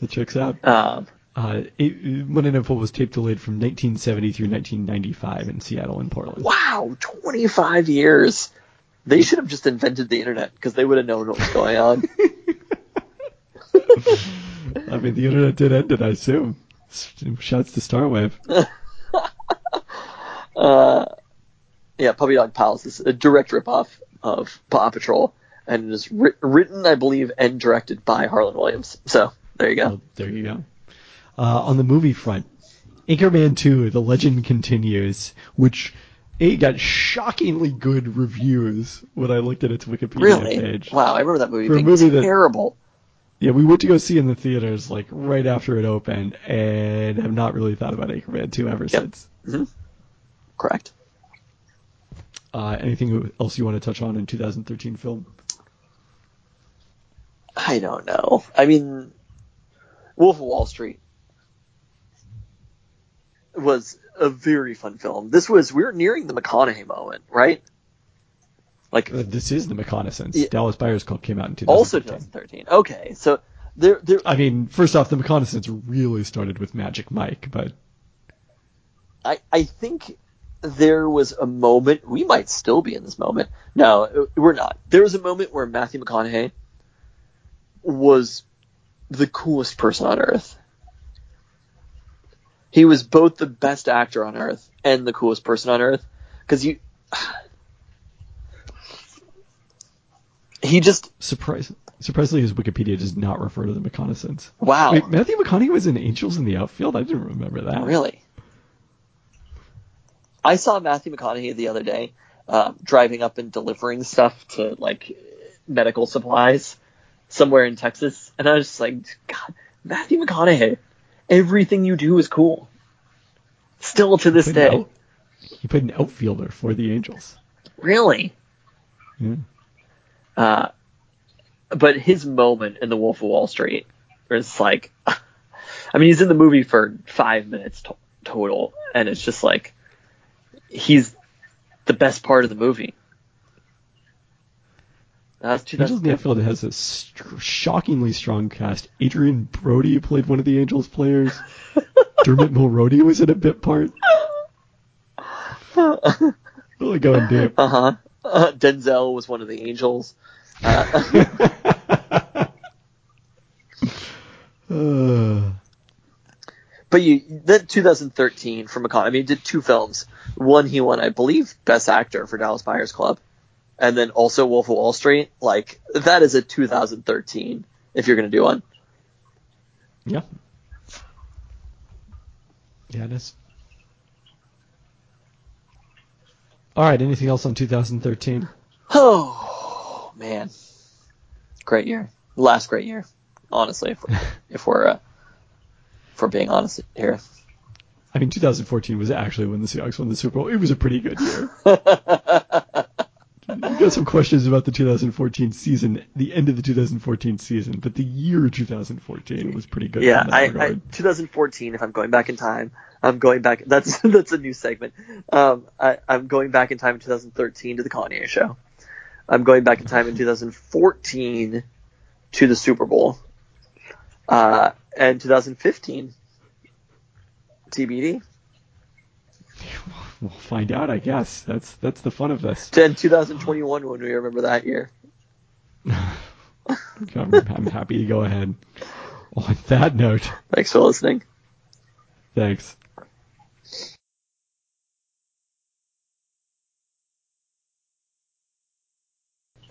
That checks out. Um, Uh, it, Monday Night Football was tape delayed from 1970 through 1995 in Seattle and Portland. wow, 25 years. They should have just invented the internet because they would have known what was going on. I mean, the internet did end it, I assume. Shouts to Starwave. Uh, yeah, Puppy Dog Pals is a direct ripoff of Paw Patrol, and it is wri- written, I believe, and directed by Harlan Williams. So there you go. Well, there you go. Uh, on the movie front, Anchorman 2, The Legend Continues, which it got shockingly good reviews when I looked at its Wikipedia really? page. Wow, I remember that movie For being movie that- terrible. Yeah, we went to go see in the theaters like right after it opened, and have not really thought about Anchorman 2 ever since. Correct. Uh, anything else you want to touch on in 2013 film? I don't know. I mean, Wolf of Wall Street was a very fun film. This was we were nearing the McConaughey moment, right? Like Uh, This is the McConaissance. Yeah. Dallas Buyers Club came out in 2013. also 2013. Okay, so there there I mean, first off, the McConaissance really started with Magic Mike, but I, I think there was a moment, we might still be in this moment. No, we're not. There was a moment where Matthew McConaughey was the coolest person on earth. He was both the best actor on earth and the coolest person on earth. Because you. He just. surprise, surprisingly, his Wikipedia does not refer to the McConaissance. Wow. Wait, Matthew McConaughey was in Angels in the Outfield? I didn't remember that. Really? I saw Matthew McConaughey the other day um, driving up and delivering stuff to like medical supplies somewhere in Texas, and I was just like, God, Matthew McConaughey, everything you do is cool. Still to this day, out- he played an outfielder for the Angels. really. Yeah. Uh, but his moment in The Wolf of Wall Street is like, I mean, he's in the movie for five minutes to- total, and it's just like, he's the best part of the movie. That's Angels in the 2000. Outfield has a st- shockingly strong cast. Adrien Brody played one of the Angels players. Dermot Mulroney was in a bit part. Really going deep. Uh-huh. Uh, Denzel was one of the angels. Uh, Uh, but you, that 2013 from McConaughey, I mean, did two films. One, he won, I believe, Best Actor for Dallas Buyers Club, and then also Wolf of Wall Street. Like that is a 2013 if you're going to do one. yeah. Yeah, it is. All right. Anything else on 2013? Oh man, great year, last great year, honestly. If we're, if we're uh, if we're being honest here. I mean, 2014 was actually when the Seahawks won the Super Bowl. It was a pretty good year. You got some questions about the 2014 season, the end of the 2014 season, but the year 2014 was pretty good. yeah, I, I 2014. If I'm going back in time, I'm going back. That's that's a new segment. Um, I, I'm going back in time in 2013 to the Kanye show. I'm going back in time in 2014 to the Super Bowl. Uh, and 2015 TBD. We'll find out, I guess. That's that's the fun of this. And 2021 when we remember that year. I'm, I'm happy to go ahead. On that note, Thanks for listening. thanks.